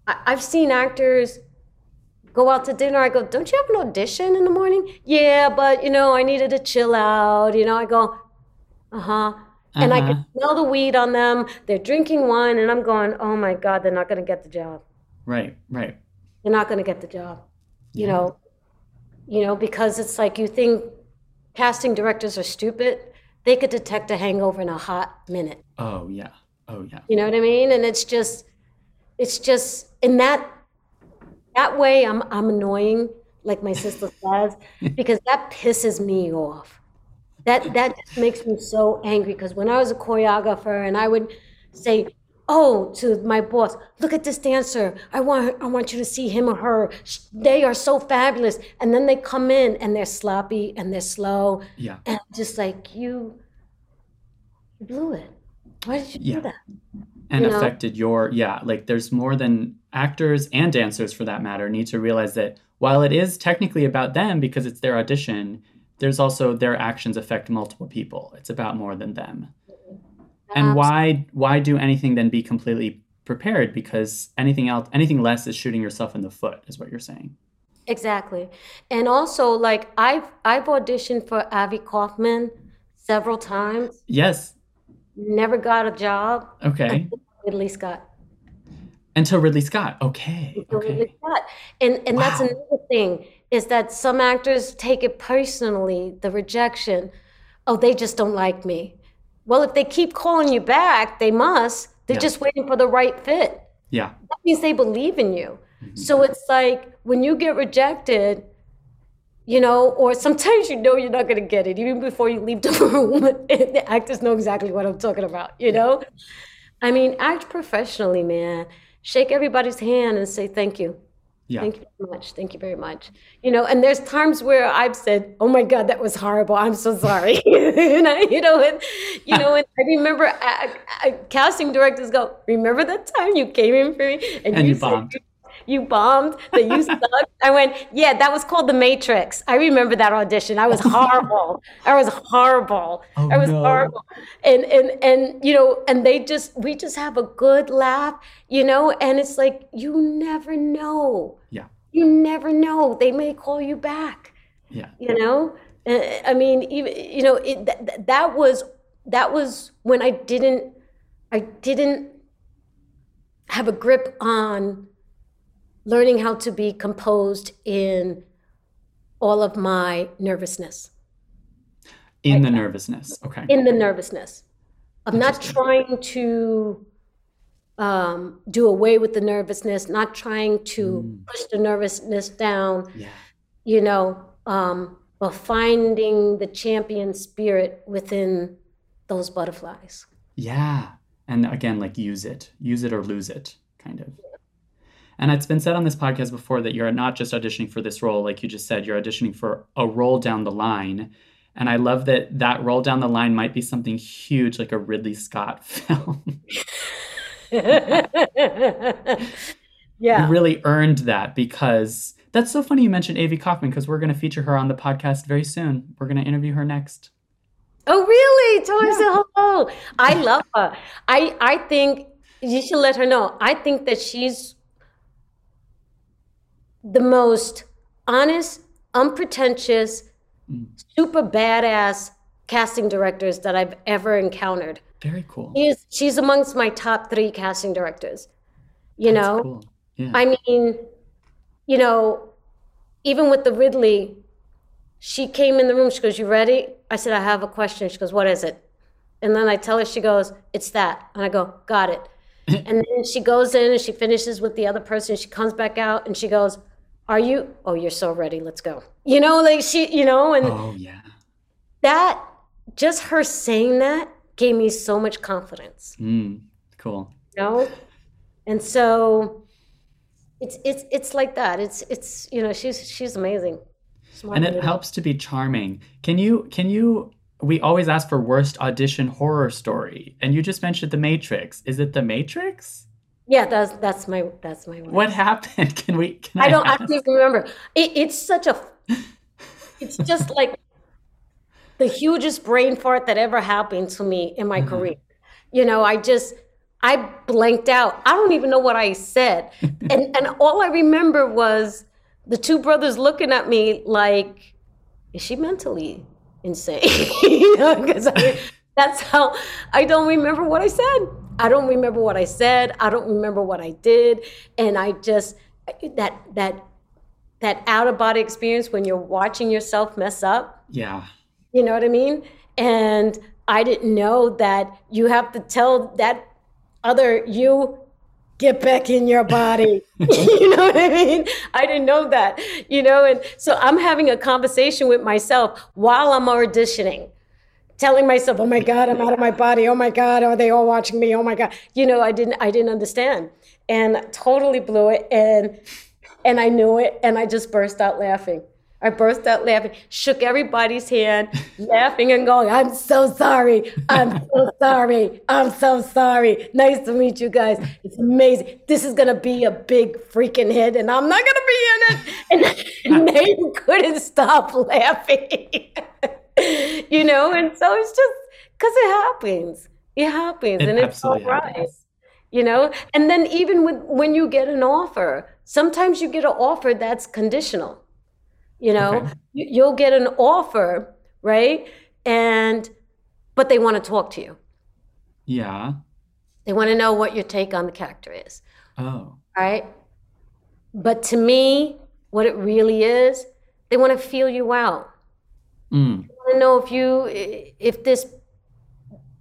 I, i've seen actors go out to dinner i go don't you have an audition in the morning yeah but you know i needed to chill out you know i go uh-huh and i Uh-huh. can smell the weed on them they're drinking wine and i'm going oh my god they're not going to get the job Right. Right. they're not going to get the job you Yeah. know you know because it's like you think casting directors are stupid they could detect a hangover in a hot minute Oh yeah. Oh yeah. you know what i mean and it's just it's just in that that way i'm i'm annoying like my sister says because that pisses me off that that just makes me so angry because when i was a choreographer and i would say oh to my boss look at this dancer. I want i want you to see him or her. They are so fabulous. And then they come in and they're sloppy and they're slow. Yeah. and just like you you blew it. Why did you Yeah. do that? And you know? affected your yeah like there's more than actors and dancers for that matter need to realize that while it is technically about them because it's their audition there's also their actions affect multiple people. It's about more than them and why why do anything then be completely prepared because anything else anything less is shooting yourself in the foot is what you're saying Exactly. And also like I've I've auditioned for Avy Kaufman several times, yes never got a job. okay Ridley Scott. until ridley scott okay Until Ridley okay Scott. And and that's another thing is that some actors take it personally, the rejection. Oh, they just don't like me. Well, if they keep calling you back, they must. They're Yeah. just waiting for the right fit. yeah that means they believe in you. Mm-hmm. So it's like when you get rejected, you know, or sometimes you know you're not going to get it even before you leave the room. the actors know exactly what I'm talking about, you know? I mean, act professionally, man. Shake everybody's hand and say thank you. Yeah Thank you very much. Thank you very much. You know, and there's times where I've said, "Oh my God, that was horrible. I'm so sorry." and I, you know, and you know, and I remember uh, uh, casting directors go, "Remember that time you came in for me And you said bombed. You, you bombed. That you sucked." I went, "Yeah, that was called The Matrix. I remember that audition. I was horrible. I was horrible. Oh, I was no. horrible." And and and you know, and they just we just have a good laugh, you know, and it's like you never know yeah you never know they may call you back yeah you know Uh, i mean even you know it, th- th- that was that was when I didn't I didn't have a grip on learning how to be composed in all of my nervousness. In the nervousness. Okay. In the nervousness. I'm not trying to um, do away with the nervousness, not trying to Mm. push the nervousness down, Yeah. you know, um, but finding the champion spirit within those butterflies. Yeah. And again, like use it, use it or lose it, kind of. And it's been said on this podcast before that you're not just auditioning for this role, like you just said, you're auditioning for a role down the line. And I love that that role down the line might be something huge, like a Ridley Scott film. yeah. You really earned that because that's so funny you mentioned Avy Kaufman because we're going to feature her on the podcast very soon. We're going to interview her next. Oh, really? Tell her say hello. I love her. I I think you should let her know. I think that she's the most honest, unpretentious, mm. super badass casting directors that I've ever encountered. Very cool. She's she's amongst my top three casting directors. You That's know, cool. Yeah. I mean, you know, even with the Ridley, she came in the room. She goes, "You ready?" I said, "I have a question." She goes, "What is it?" And then I tell her. She goes, "It's that." And I go, "Got it." and then she goes in and she finishes with the other person. She comes back out and she goes, "Are you? Oh, you're so ready. Let's go." You know, like she, you know, and oh, yeah. that just her saying that gave me so much confidence Mm, cool. you know and so it's it's it's like that it's it's you know she's she's amazing Smart And it helps to be charming. Can you, can you, we always ask for worst audition horror story. And you just mentioned The Matrix. Is it The Matrix? Yeah that's that's my that's my. What happened? Can we, can I, i don't don't remember. It, it's such a it's just like the hugest brain fart that ever happened to me in my Mhm. career. You know i just i blanked out. I don't even know what i said. And and all i remember was the two brothers looking at me like is she mentally insane? You know because that's how i don't remember what i said i don't remember what i said i don't remember what i did and i just that that that out of body experience when you're watching yourself mess up Yeah. you know what I mean? And I didn't know that you have to tell that other you get back in your body. you know what I mean? I didn't know that, you know, and so I'm having a conversation with myself while I'm auditioning. Telling myself, "Oh my God, I'm out of my body. Oh my God, are they all watching me? Oh my God!" You know, I didn't, I didn't understand, and totally blew it. And and I knew it, and I just burst out laughing. I burst out laughing, shook everybody's hand, laughing and going, I'm so sorry. I'm so sorry. I'm so sorry. Nice to meet you guys. It's amazing. This is going to be a big freaking hit, and I'm not going to be in it. And, and they couldn't stop laughing. you know, and so it's just because it happens. It happens, It and it's all right happens. you know and then even with when you get an offer sometimes you get an offer that's conditional you know Okay. You- you'll get an offer right and but they want to talk to you Yeah. they want to know what your take on the character is Oh. right but to me what it really is they want to feel you out Mm. They want to know if you if this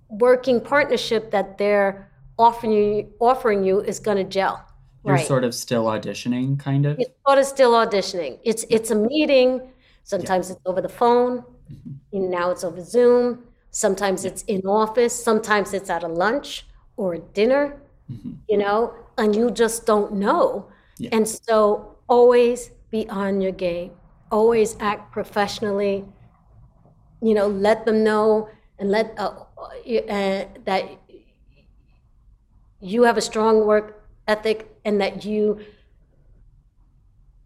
working partnership that they're offering you offering you is going to gel You're right sort of still auditioning, kind of. it's sort of still auditioning. It's it's a meeting. Sometimes it's over the phone. and now it's over Zoom. Sometimes it's in office. Sometimes it's at a lunch or a dinner. Mhm. You know, and you just don't know. Yeah. And so always be on your game. Always act professionally. You know, let them know and let uh, uh, that you have a strong work ethic and that you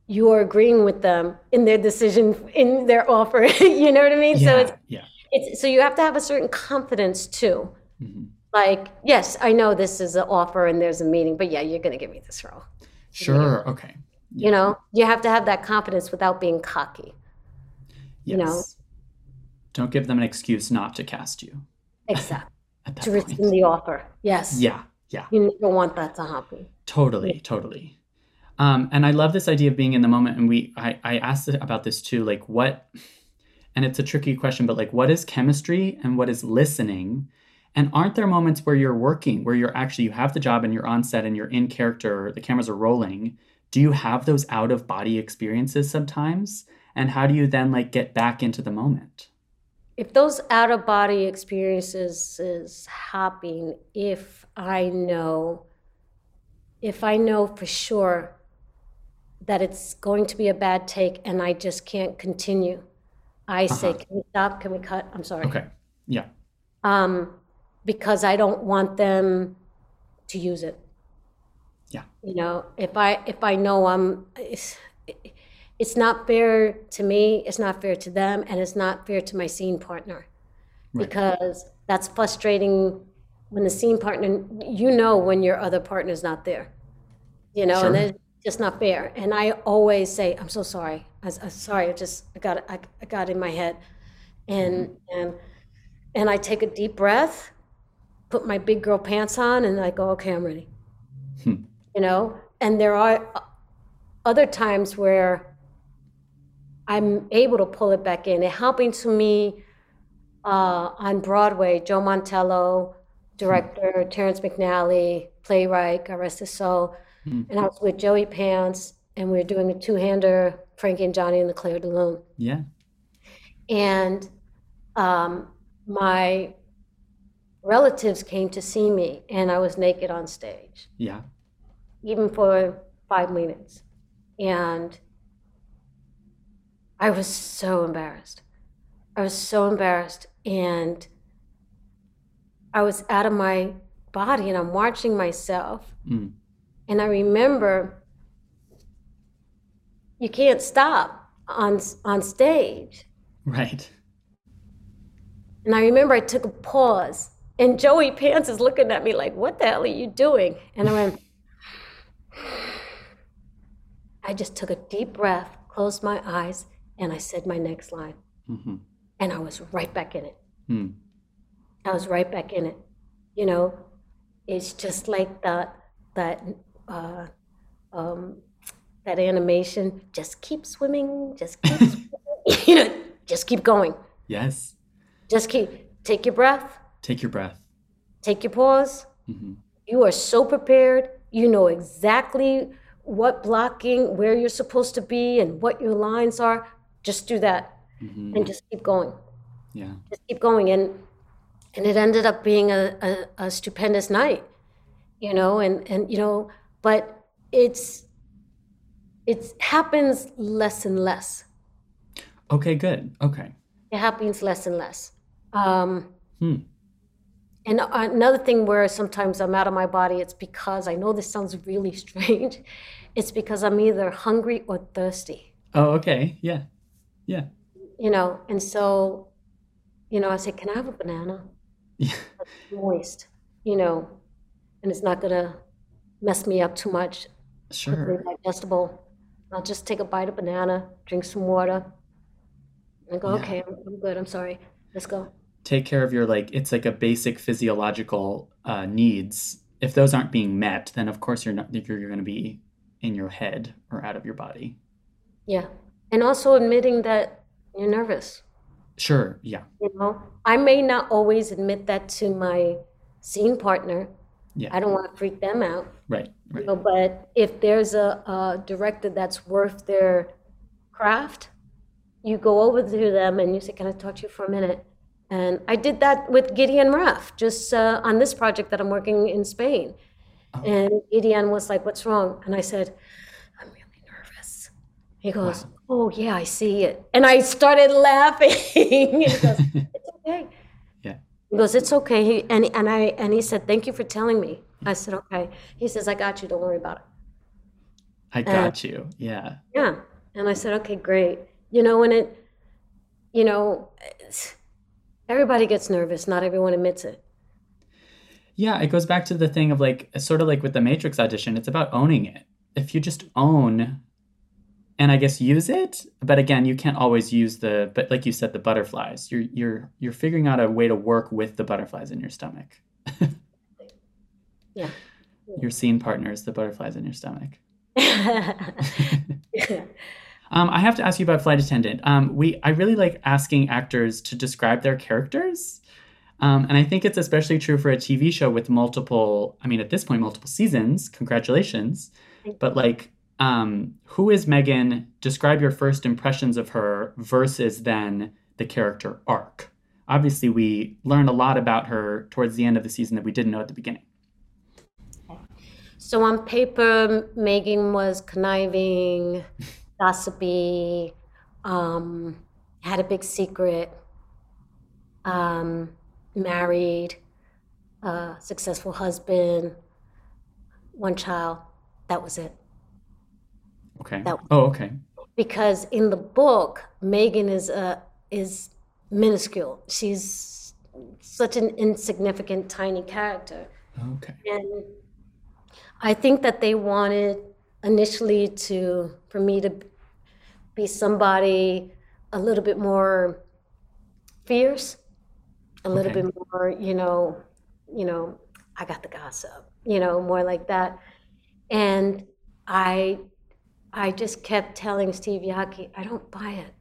you are agreeing with them in their decision in their offer you know what i mean Yeah. so it's yeah. it's so you have to have a certain confidence too Mhm. like yes i know this is an offer and there's a meeting but yeah you're going to give me this role Sure. Okay. you know you have to have that confidence without being cocky Yes. You know? Don't give them an excuse not to cast you. Exactly. at that to point. rescind the offer. Yes. Yeah, yeah. You never want that to happen. Totally, totally. Um, and I love this idea of being in the moment. And we, I, I asked about this too. Like, what? And it's a tricky question, but like, what is chemistry and what is listening? And aren't there moments where you're working, where you're actually you have the job and you're on set and you're in character, the cameras are rolling? Do you have those out of body experiences sometimes? And how do you then like get back into the moment? If those out of body experiences is happening, if I know, if I know for sure that it's going to be a bad take and I just can't continue, I say, Uh-huh. can we stop? Can we cut? I'm sorry. Okay. Yeah. um, because I don't want them to use it. Yeah. You know, if I if I know I'm, it's, it's not fair to me. It's not fair to them, and it's not fair to my scene partner, Right. because that's frustrating when the scene partner. You know when your other partner's not there. You know, Sure. and it's just not fair. And I always say, "I'm so sorry. I, am sorry. I just I got. I, I got in my head," and and and I take a deep breath, put my big girl pants on, and I go, okay, I'm ready. Hmm. You know, and there are other times where I'm able to pull it back in. It happened to me uh, on Broadway. Joe Mantello, director, Terrence McNally, playwright, God rest his soul, Hmm. and I was with Joey Pants, and we were doing a two-hander, Frankie and Johnny and the Clair de Lune Yeah. and um, my relatives came to see me and i was naked on stage Yeah. even for five minutes and i was so embarrassed i was so embarrassed and i was out of my body and i'm watching myself Mm. and i remember you can't stop on on stage Right. And I remember I took a pause, and Joey Pants is looking at me like, What the hell are you doing? And I went, I just took a deep breath, closed my eyes, and I said my next line. hmm And I was right back in it. Hmm. I was right back in it. You know, it's just like that, that, uh, um, that animation. Just keep swimming, just keep swimming. you know, just keep going. Yes. Just keep, take your breath. Take your breath. take your pause. hmm You are so prepared. You know exactly what blocking, where you're supposed to be, and what your lines are. Just do that hmm and just keep going. Yeah. Just keep going. And and it ended up being a, a, a stupendous night, you know, and, and you know, but it's it happens less and less. Okay, good. Okay. It happens less and less. Um, Hmm. And another thing where sometimes I'm out of my body, it's because I know this sounds really strange. It's because I'm either hungry or thirsty, Oh, okay. Yeah. Yeah. you know. And so, you know, I say, "Can I have a banana?" Yeah. Moist, you know, and it's not gonna mess me up too much. Sure. digestible. I'll just take a bite of banana, drink some water, and go, Yeah. "Okay, I'm, I'm good. I'm sorry. Let's go." Take care of your like it's like a basic physiological uh, needs. If those aren't being met, then of course you're not you're, you're going to be in your head or out of your body. Yeah, and also admitting that you're nervous. Sure. Yeah. You know, I may not always admit that to my scene partner. Yeah. I don't want to freak them out. Right. You Right. know, but if there's a, a director that's worth their craft, you go over to them and you say, "Can I talk to you for a minute?" And I did that with Gideon Raff just uh, on this project that I'm working in Spain. Oh. And Gideon was like, "What's wrong?" And I said, "I'm really nervous." He goes, "Oh yeah, I see it." And I started laughing. he goes, "It's okay." Yeah. He goes, "It's okay." He, and and I and he said, "Thank you for telling me." I said, "Okay." He says, "I got you. Don't worry about it." I got you. Yeah. Yeah. And I said, "Okay, great." You know, when it, you know, everybody gets nervous. Not everyone admits it. Yeah, it goes back to the thing of like sort of like with the Matrix audition, it's about owning it. If you just own and I guess use it. But again, you can't always use the but like you said, the butterflies. You're you're you're figuring out a way to work with the butterflies in your stomach. yeah. Your scene partners, the butterflies in your stomach. um, I have to ask you about flight attendant. Um, we I really like asking actors to describe their characters. Um, and I think it's especially true for a TV show with multiple, I mean, at this point, multiple seasons. Congratulations. But like, um, who is Megan? Describe your first impressions of her versus then the character arc. Obviously, we learned a lot about her towards the end of the season that we didn't know at the beginning. So on paper, Megan was conniving, gossipy, um, had a big secret, um, married, uh, successful husband, one child. That was it. Okay. Oh, okay. Because in the book, Megan is a is minuscule. She's such an insignificant, tiny character. Okay. And I think that they wanted initially to for me to be somebody a little bit more fierce, a little Okay. bit more, you know, you know, I got the gossip, you know, more like that. And I I just kept telling Steve Yockey, I don't buy it.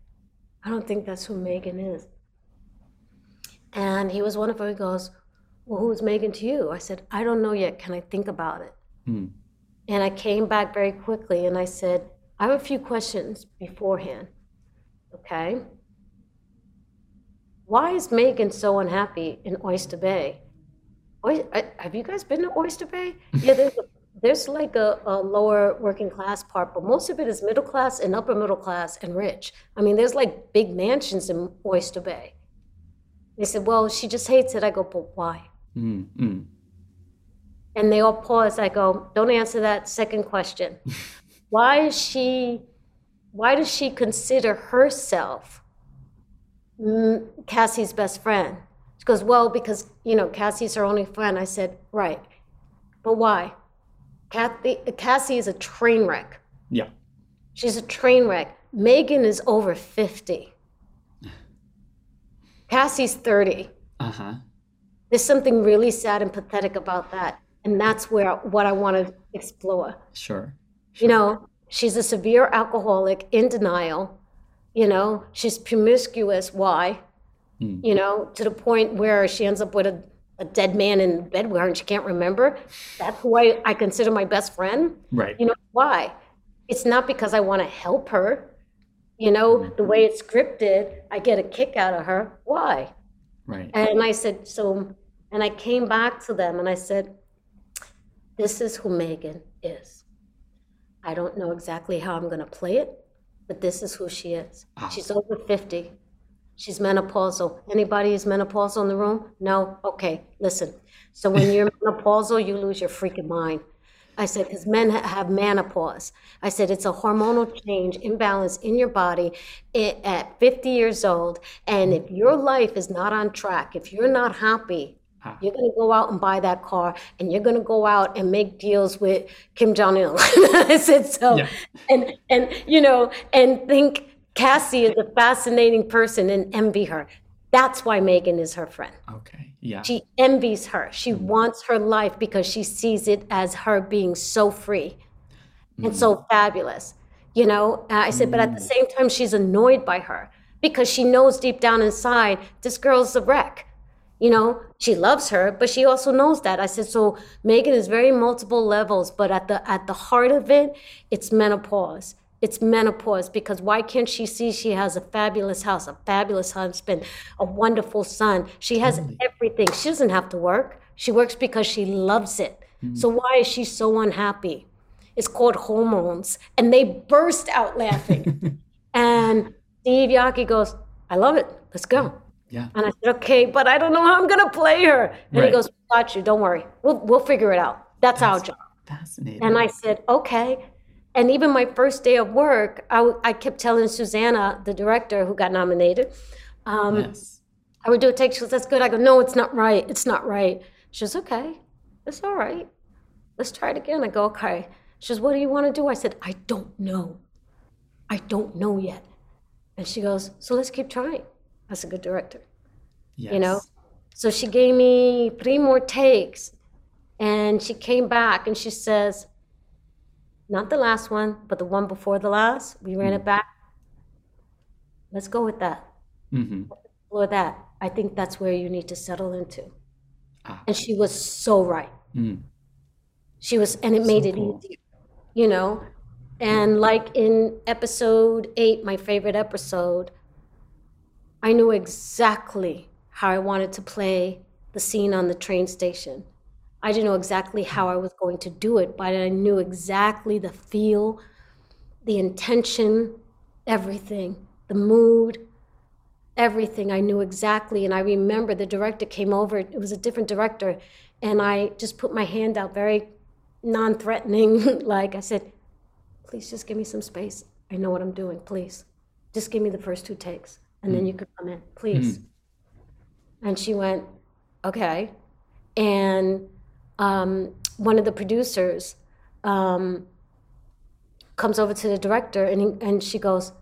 I don't think that's who Megan is. And he was wonderful. He goes, Well, who's Megan to you? I said, I don't know yet. Can I think about it? Hmm. And I came back very quickly and I said, I have a few questions beforehand. Okay. Why is Megan so unhappy in Oyster Bay? Have you guys been to Oyster Bay? Yeah, there's, a, there's like a, a lower working class part, but most of it is middle class and upper middle class and rich. I mean, there's like big mansions in Oyster Bay. They said, Well, she just hates it. I go, But why? Mm, mm. And they all pause. I go, don't answer that second question. why is she, why does she consider herself mm, Cassie's best friend? She goes, well, because, you know, Cassie's her only friend. I said, right. But why? Kathy, Cassie is a train wreck. Yeah. She's a train wreck. Megan is over 50. Cassie's 30 Uh huh. there's something really sad and pathetic about that and that's where what i want to explore Sure. you know she's a severe alcoholic in denial you know she's promiscuous why Hmm. you know to the point where she ends up with a, a dead man in bed her and she can't remember that's who I, I consider my best friend Right. you know why it's not because i want to help her you know the mm-hmm. way it's scripted i get a kick out of her why Right. and I said, so, and I came back to them and I said, this is who Megan is. I don't know exactly how I'm going to play it, but this is who she is. Ah. She's over 50. She's menopausal. Anybody is menopausal in the room? No? Okay, listen. So when you're menopausal, you lose your freaking mind. I said, because men have menopause. I said, it's a hormonal change, imbalance in your body at 50 years old. And if your life is not on track, if you're not happy, Ah. you're going to go out and buy that car and you're going to go out and make deals with Kim Jong il. I said, so, Yeah. and, and, you know, and think Cassie is a fascinating person and envy her. That's why Megan is her friend. Okay. Yeah. She envies her. She mm-hmm. wants her life because she sees it as her being so free and mm-hmm. so fabulous. You know, I said, but at the mm. same time, she's annoyed by her because she knows deep down inside this girl's a wreck. You know, she loves her, but she also knows that. I said, so Megan is very multiple levels, but at the at the heart of it, it's menopause. It's menopause because why can't she see she has a fabulous house, a fabulous husband, a wonderful son? She has mm. everything. She doesn't have to work. She works because she loves it. Mm. So why is she so unhappy? It's called hormones. And they burst out laughing. and Steve Yockey goes, I love it. Let's go. yeah. And I said, okay, but I don't know how I'm gonna play her. And Right. he goes, got you, don't worry. We'll we'll figure it out. That's our job. Fascinating. And I said, okay. And even my first day of work, I kept telling Susanna, the director who got nominated, um, yes. I would do a take. She goes, that's good. I go, no, it's not right. It's not right. She goes, okay, it's all right. Let's try it again. I go, okay. She goes, what do you want to do? I said, I don't know. I don't know yet. And she goes, So let's keep trying. That's a good director. Yes. You know? So she gave me three more takes. And she came back and she says, Not the last one, but the one before the last. We ran it back. Let's go with that. Mm-hmm. Explore that. I think that's where you need to settle into. Ah. And she was so right. Mm. She was, and it made it cool. easier, you know? And like in episode eight, my favorite episode, I knew exactly how I wanted to play the scene on the train station. I didn't know exactly how I was going to do it, but I knew exactly the feel, the intention, everything, the mood, everything. I knew exactly. And I remember the director came over, it was a different director, and I just put my hand out very non threatening. like I said, please just give me some space. I know what I'm doing, please. Just give me the first two takes, and then mm. you could come in, please. Mm. And she went, okay. And um, one of the producers um, comes over to the director and, he, and she goes,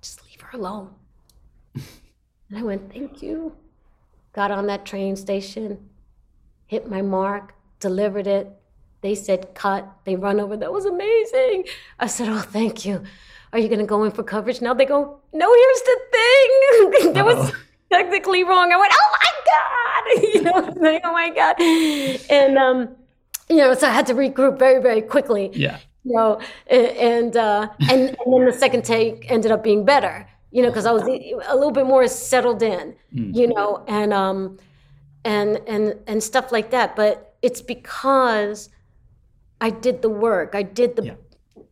just leave her alone. and I went, thank you. Got on that train station, hit my mark, delivered it. They said cut. They run over. That was amazing. I said, oh, thank you. Are you going to go in for coverage now? They go, no, here's the thing. there was technically wrong. I went, oh my God. you know, I was like, oh my God. And, um, you know, so I had to regroup very, very quickly Yeah. you know, and uh, and and then the second take ended up being better, you know, because I was a little bit more settled in, you know, and um, and and and stuff like that. But it's because I did the work. I did the. Yeah.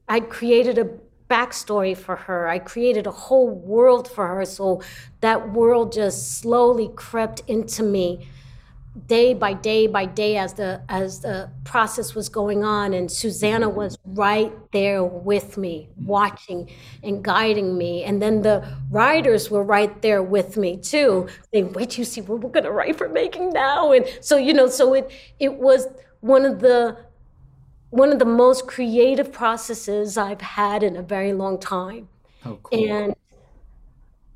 I created a backstory for her. I created a whole world for her. So that world just slowly crept into me day by day by day as the as the process was going on and Susanna was right there with me watching and guiding me and then the writers were right there with me too saying wait you see what we're going to write for Megan now and so you know so it it was one of the one of the most creative processes I've had in a very long time Oh, cool. and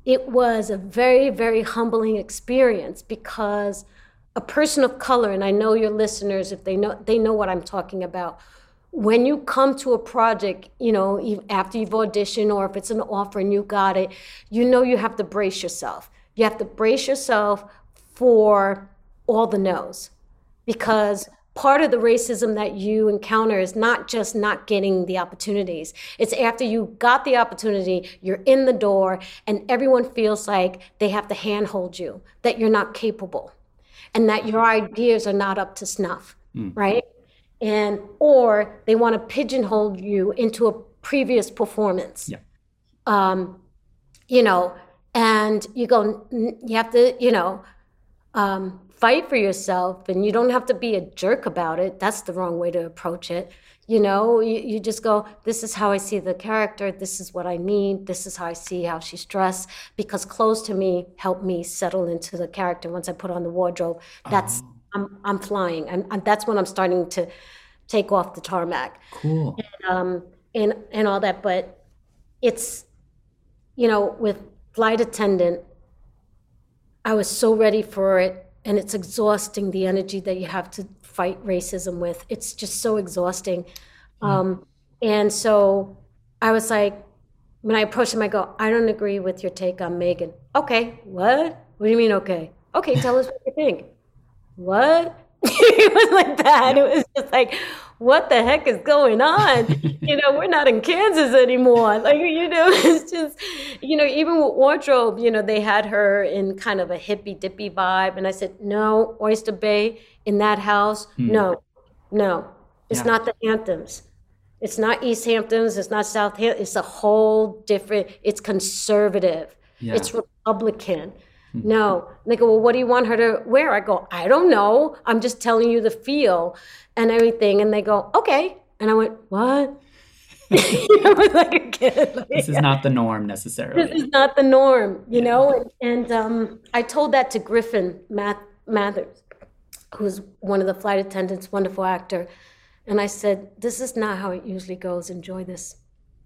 it was a very, very humbling experience because a person of color, and I know your listeners, if they know, they know what I'm talking about. When you come to a project, you know, after you've auditioned or if it's an offer and you got it, you know you have to brace yourself. You have to brace yourself for all the no's because part of the racism that you encounter is not just not getting the opportunities. It's after you got the opportunity, you're in the door, and everyone feels like they have to handhold you, that you're not capable, and that your ideas are not up to snuff, right? And or they want to pigeonhole you into a previous performance Yeah. um, you know, and you go, you have to, you know, um, fight for yourself, and you don't have to be a jerk about it. That's the wrong way to approach it. You know, you, you just go, this is how I see the character. This is what I need. This is how I see how she's dressed. Because clothes to me help me settle into the character. Once I put on the wardrobe, that's I'm I'm flying, and, and that's when I'm starting to take off the tarmac Cool. um, and and all that. But it's, you know, with flight attendant, I was so ready for it, and it's exhausting the energy that you have to fight racism with. It's just so exhausting. Um, and so I was like, when I approached him, I go, I don't agree with your take on Megan. Okay, what? What do you mean, okay? Okay, tell us what you think. What? it was like that. It was just like, what the heck is going on? you know, we're not in Kansas anymore. Like, you know, it's just, you know, even with wardrobe, you know, they had her in kind of a hippy dippy vibe. And I said, no, Oyster Bay in that house, hmm. no, no. It's Yeah. not the Hamptons. It's not East Hamptons. It's not South Hamptons. It's a whole different, it's conservative. Yeah. It's Republican. No. And they go, well, what do you want her to wear? I go, I don't know. I'm just telling you the feel and everything. And they go, okay. And I went, what? I was like a kid. like, This is not the norm necessarily. this is not the norm, you know? And, and um, I told that to Griffin Math- Matthews, who's one of the flight attendants, wonderful actor. And I said, this is not how it usually goes. Enjoy this.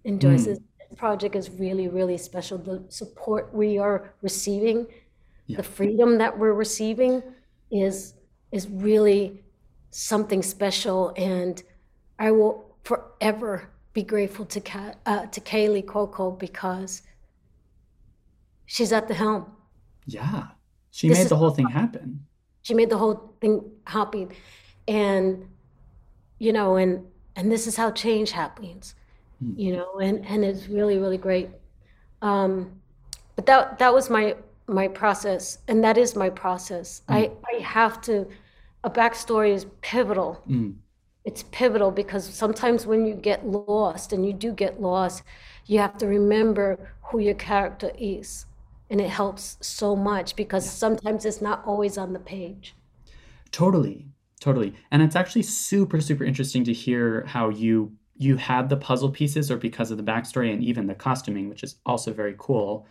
Enjoy this. this project is really, really special. The support we are receiving, Yeah. the freedom that we're receiving is is really something special. And I will forever be grateful to Ka- uh, to Kaley Cuoco because she's at the helm. Yeah. She This made the whole thing happen. she made the whole thing happen and you know and and this is how change happens you know and and it's really really great um but that that was my my process and that is my process i i have to a backstory is pivotal Mm. it's pivotal because sometimes when you get lost and you do get lost you have to remember who your character is and it helps so much because sometimes it's not always on the page Totally. Totally. And it's actually super, super interesting to hear how you you had the puzzle pieces or because of the backstory and even the costuming, which is also very cool,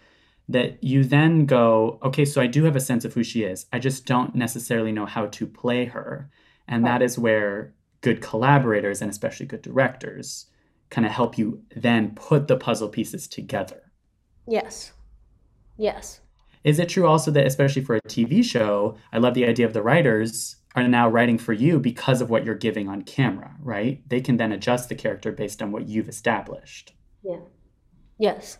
that you then go, okay, so I do have a sense of who she is. I just don't necessarily know how to play her. And that is where good collaborators and especially good directors kind of help you then put the puzzle pieces together. yes yes Is it true also that, especially for a TV show, I love the idea of the writers are now writing for you because of what you're giving on camera, right? They can then adjust the character based on what you've established. Yeah. Yes.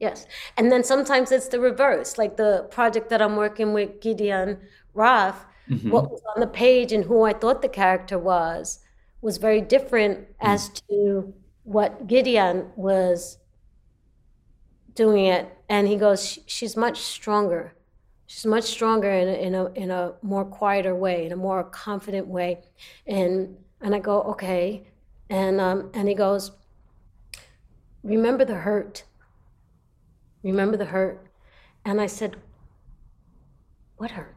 Yes. And then sometimes it's the reverse. Like the project that I'm working with Gideon Raff, Mhm. what was on the page and who I thought the character was was very different as to what Gideon was doing it. And he goes, she's much stronger. She's much stronger in a, in a in a more quieter way, in a more confident way. And and I go, okay. And um and he goes, remember the hurt. Remember the hurt. And I said, What hurt?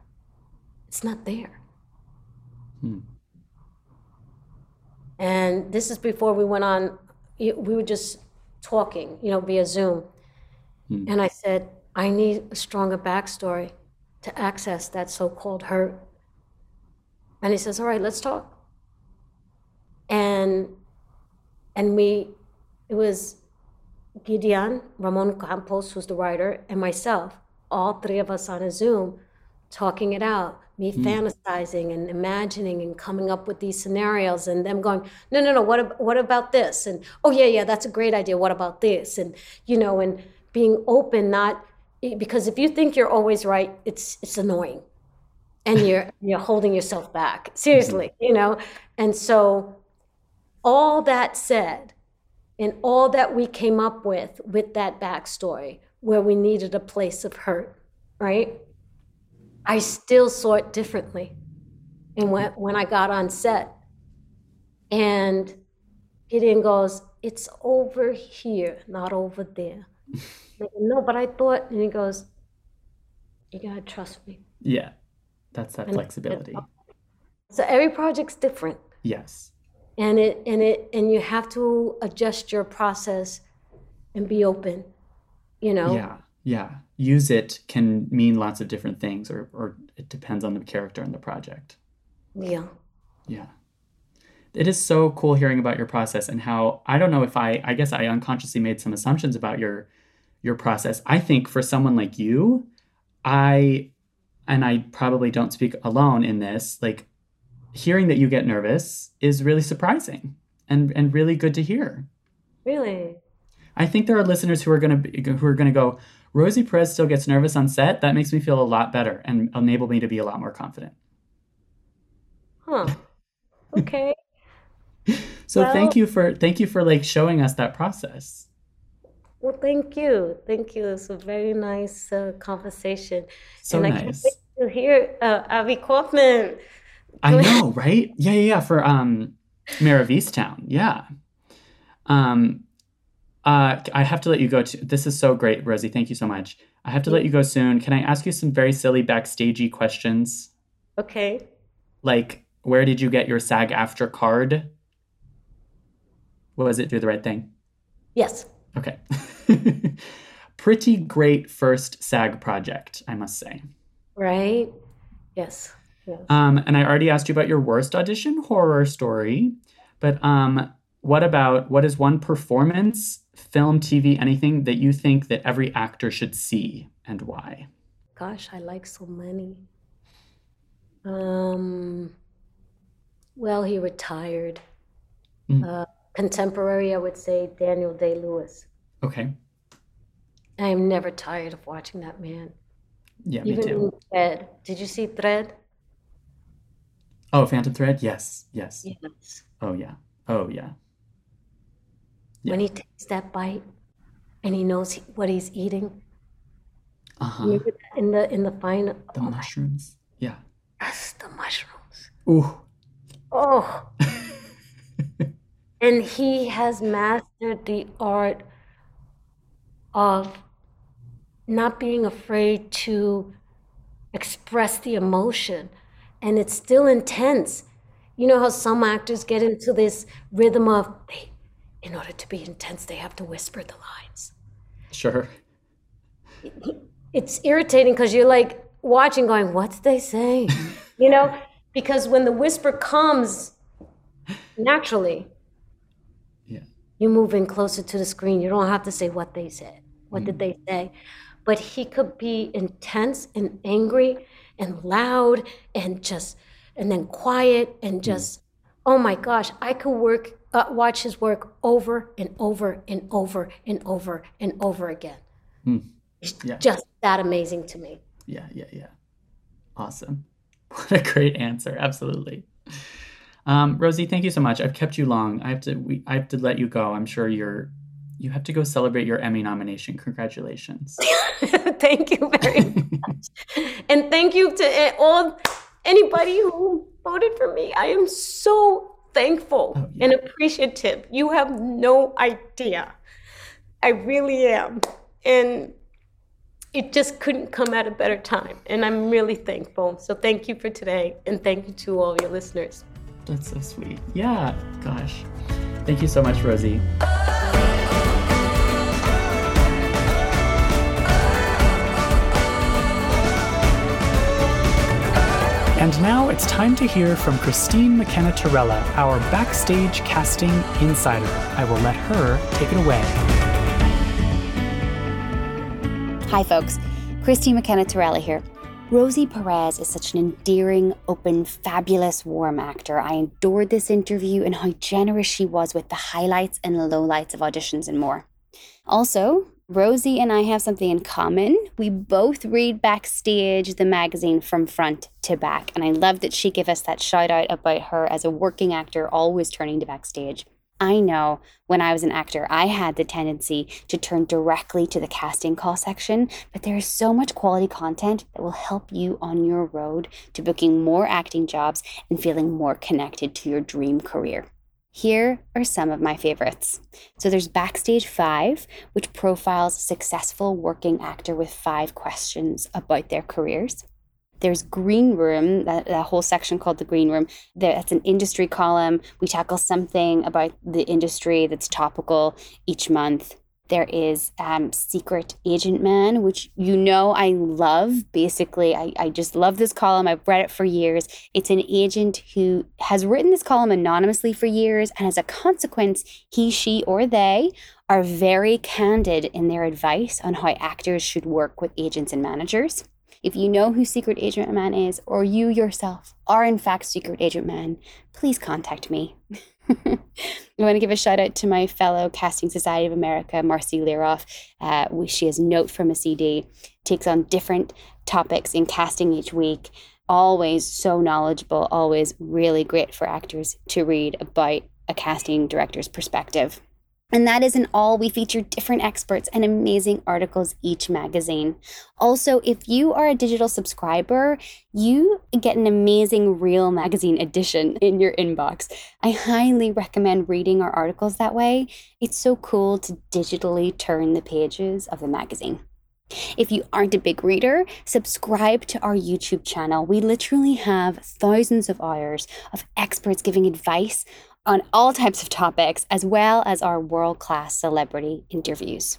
It's not there. Hmm. And this is before we went on, we were just talking, you know, via Zoom. Hmm. And I said, I need a stronger backstory to access that so called hurt. And he says, All right, let's talk. And and we it was Gideon, Ramon Campos, who's the writer, and myself, all three of us on a Zoom, talking it out, me hmm. fantasizing and imagining and coming up with these scenarios, and them going, no, no, no, what, ab- what about this? And oh, yeah, yeah, that's a great idea. What about this? And, you know, and being open, not because if you think you're always right, it's, it's annoying and you're, you're holding yourself back, seriously, mm-hmm. you know? And so, all that said, and all that we came up with with that backstory where we needed a place of hurt right i still saw it differently and when, when i got on set and gideon goes it's over here not over there go, no but i thought and he goes you gotta trust me Yeah. That's that And- flexibility. so every project's different Yes. And it and it and you have to adjust your process and be open you know Yeah. Yeah. Use it can mean lots of different things, or, or it depends on the character and the project. yeah Yeah. It is so cool hearing about your process and how I don't know if I I guess I unconsciously made some assumptions about your your process. I think for someone like you, I and I probably don't speak alone in this, like hearing that you get nervous is really surprising and and really good to hear. really I think there are listeners who are going to be, who are going to go, Rosie Perez still gets nervous on set. That makes me feel a lot better and enable me to be a lot more confident. huh okay So thank you for thank you for like showing us that process. well thank you thank you it's a very nice uh, conversation So and i can't wait to hear uh, Avy Kaufman I know, right? Yeah, yeah, yeah. For um, Mare of Easttown. Yeah. Um, uh, I have to let you go. To this is so great, Rosie. Thank you so much. I have to let you go soon. Can I ask you some very silly backstagey questions? okay Like, where did you get your SAG-AFTRA card? What was it? Do the right thing. yes Okay. Pretty great first SAG project, I must say. right yes yes Um, and I already asked you about your worst audition horror story, but um, what about what is one performance film, TV, anything that you think that every actor should see and why? Gosh, I like so many. Um, well, he retired. Mm. Uh, contemporary, I would say Daniel Day Lewis. Okay. I am never tired of watching that man. Yeah, me too. Thread. Did you see Thread? Oh, Phantom Thread? Yes. Yes. Yes. Oh, yeah. Oh, yeah. When he takes that bite and he knows he, what he's eating. Uh huh. In the in the final. The oh mushrooms. Yeah. that's the mushrooms. Ooh. Oh. and he has mastered the art of not being afraid to express the emotion and it's still intense. You know how some actors get into this rhythm of they, in order to be intense they have to whisper the lines. Sure. it's irritating because you're like watching going what's they saying you know? Because when the whisper comes naturally Yeah. you move in closer to the screen. You don't have to say what they said what did mm. they say. But he could be intense and angry and loud and just and then quiet and just oh my gosh i could work uh, watch his work over and over and over and over and over again it's Yeah. just that amazing to me Yeah, yeah, yeah. Awesome. What a great answer. Absolutely. Um, Rosie, thank you so much. I've kept you long. I have to. We, I have to let you go. I'm sure you're. You have to go celebrate your Emmy nomination. Congratulations. thank you very much and thank you to uh, all anybody who voted for me i am so thankful Oh, yeah. and appreciative you have no idea i really am and it just couldn't come at a better time and i'm really thankful so thank you for today and thank you to all your listeners That's so sweet. Yeah. Gosh. Thank you so much, Rosie. And now it's time to hear from Christine McKenna Tirella, our backstage casting insider. I will let her take it away. Hi, folks. Christine McKenna Tirella here. Rosie Perez is such an endearing, open, fabulous, warm actor. I adored this interview and how generous she was with the highlights and lowlights of auditions and more. Also, Rosie and I have something in common. We both read Backstage, the magazine from front to back, and I love that she gave us that shout out about her as a working actor always turning to Backstage. I know when I was an actor, I had the tendency to turn directly to the casting call section, but there is so much quality content that will help you on your road to booking more acting jobs and feeling more connected to your dream career. Here are some of my favorites. So there's Backstage 5, which profiles a successful working actor with five questions about their careers. There's Green Room, that, that whole section called the Green Room. That's an industry column. We tackle something about the industry that's topical each month. There is um, Secret Agent Man, which you know I love. Basically, I, I just love this column. I've read it for years. It's an agent who has written this column anonymously for years, and as a consequence, he, she, or they are very candid in their advice on how actors should work with agents and managers. If you know who Secret Agent Man is, or you yourself are in fact Secret Agent Man, please contact me. I want to give a shout out to my fellow Casting Society of America, Marci Liroff. Uh, she has Note from a CD, takes on different topics in casting each week. Always so knowledgeable, always really great for actors to read about a casting director's perspective. And that isn't all. We feature different experts and amazing articles each magazine. Also, if you are a digital subscriber, you get an amazing Real magazine edition in your inbox. I highly recommend reading our articles that way. It's so cool to digitally turn the pages of the magazine. If you aren't a big reader, subscribe to our YouTube channel. We literally have thousands of hours of experts giving advice on all types of topics, as well as our world class celebrity interviews.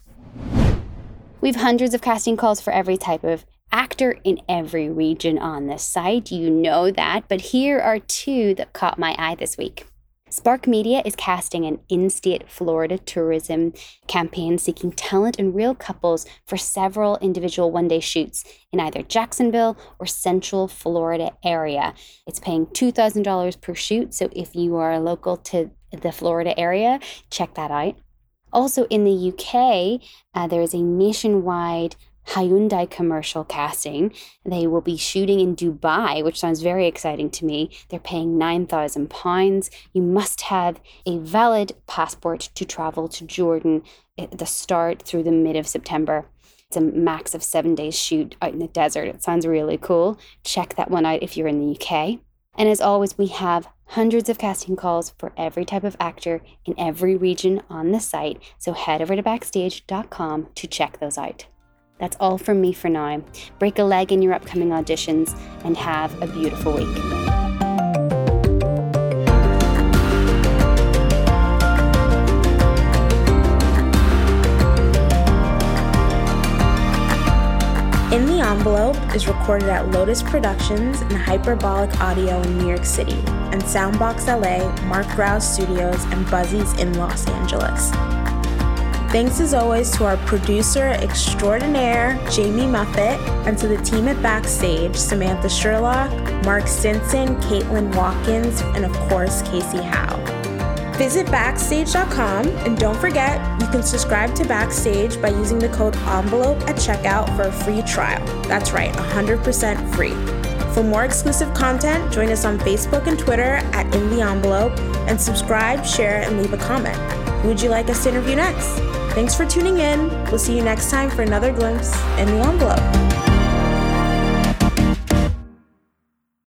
We've hundreds of casting calls for every type of actor in every region on this site. You know that, but here are two that caught my eye this week. Spark Media is casting an in state Florida tourism campaign seeking talent and real couples for several individual one day shoots in either Jacksonville or Central Florida area. It's paying $2,000 per shoot, so if you are local to the Florida area, check that out. Also in the UK, uh, there is a nationwide Hyundai commercial casting. They will be shooting in Dubai, which sounds very exciting to me. They're paying £9,000. You must have a valid passport to travel to Jordan at the start through the mid of September. It's a max of seven days shoot out in the desert. It sounds really cool. Check that one out if you're in the UK. And as always, we have hundreds of casting calls for every type of actor in every region on the site. So head over to backstage.com to check those out. That's all from me for now. Break a leg in your upcoming auditions and have a beautiful week. In the Envelope is recorded at Lotus Productions and Hyperbolic Audio in New York City, and Soundbox LA, Mark Graue Studios, and Buzzy's in Los Angeles. Thanks as always to our producer extraordinaire, Jamie Muffett, and to the team at Backstage, Samantha Sherlock, Mark Stinson, Caitlin Watkins, and of course, Casey Howe. Visit Backstage.com and don't forget, you can subscribe to Backstage by using the code ENVELOPE at checkout for a free trial. That's right, 100% free. For more exclusive content, join us on Facebook and Twitter at In the Envelope and subscribe, share, and leave a comment. Who would you like us to interview next? Thanks for tuning in. We'll see you next time for another glimpse in the envelope.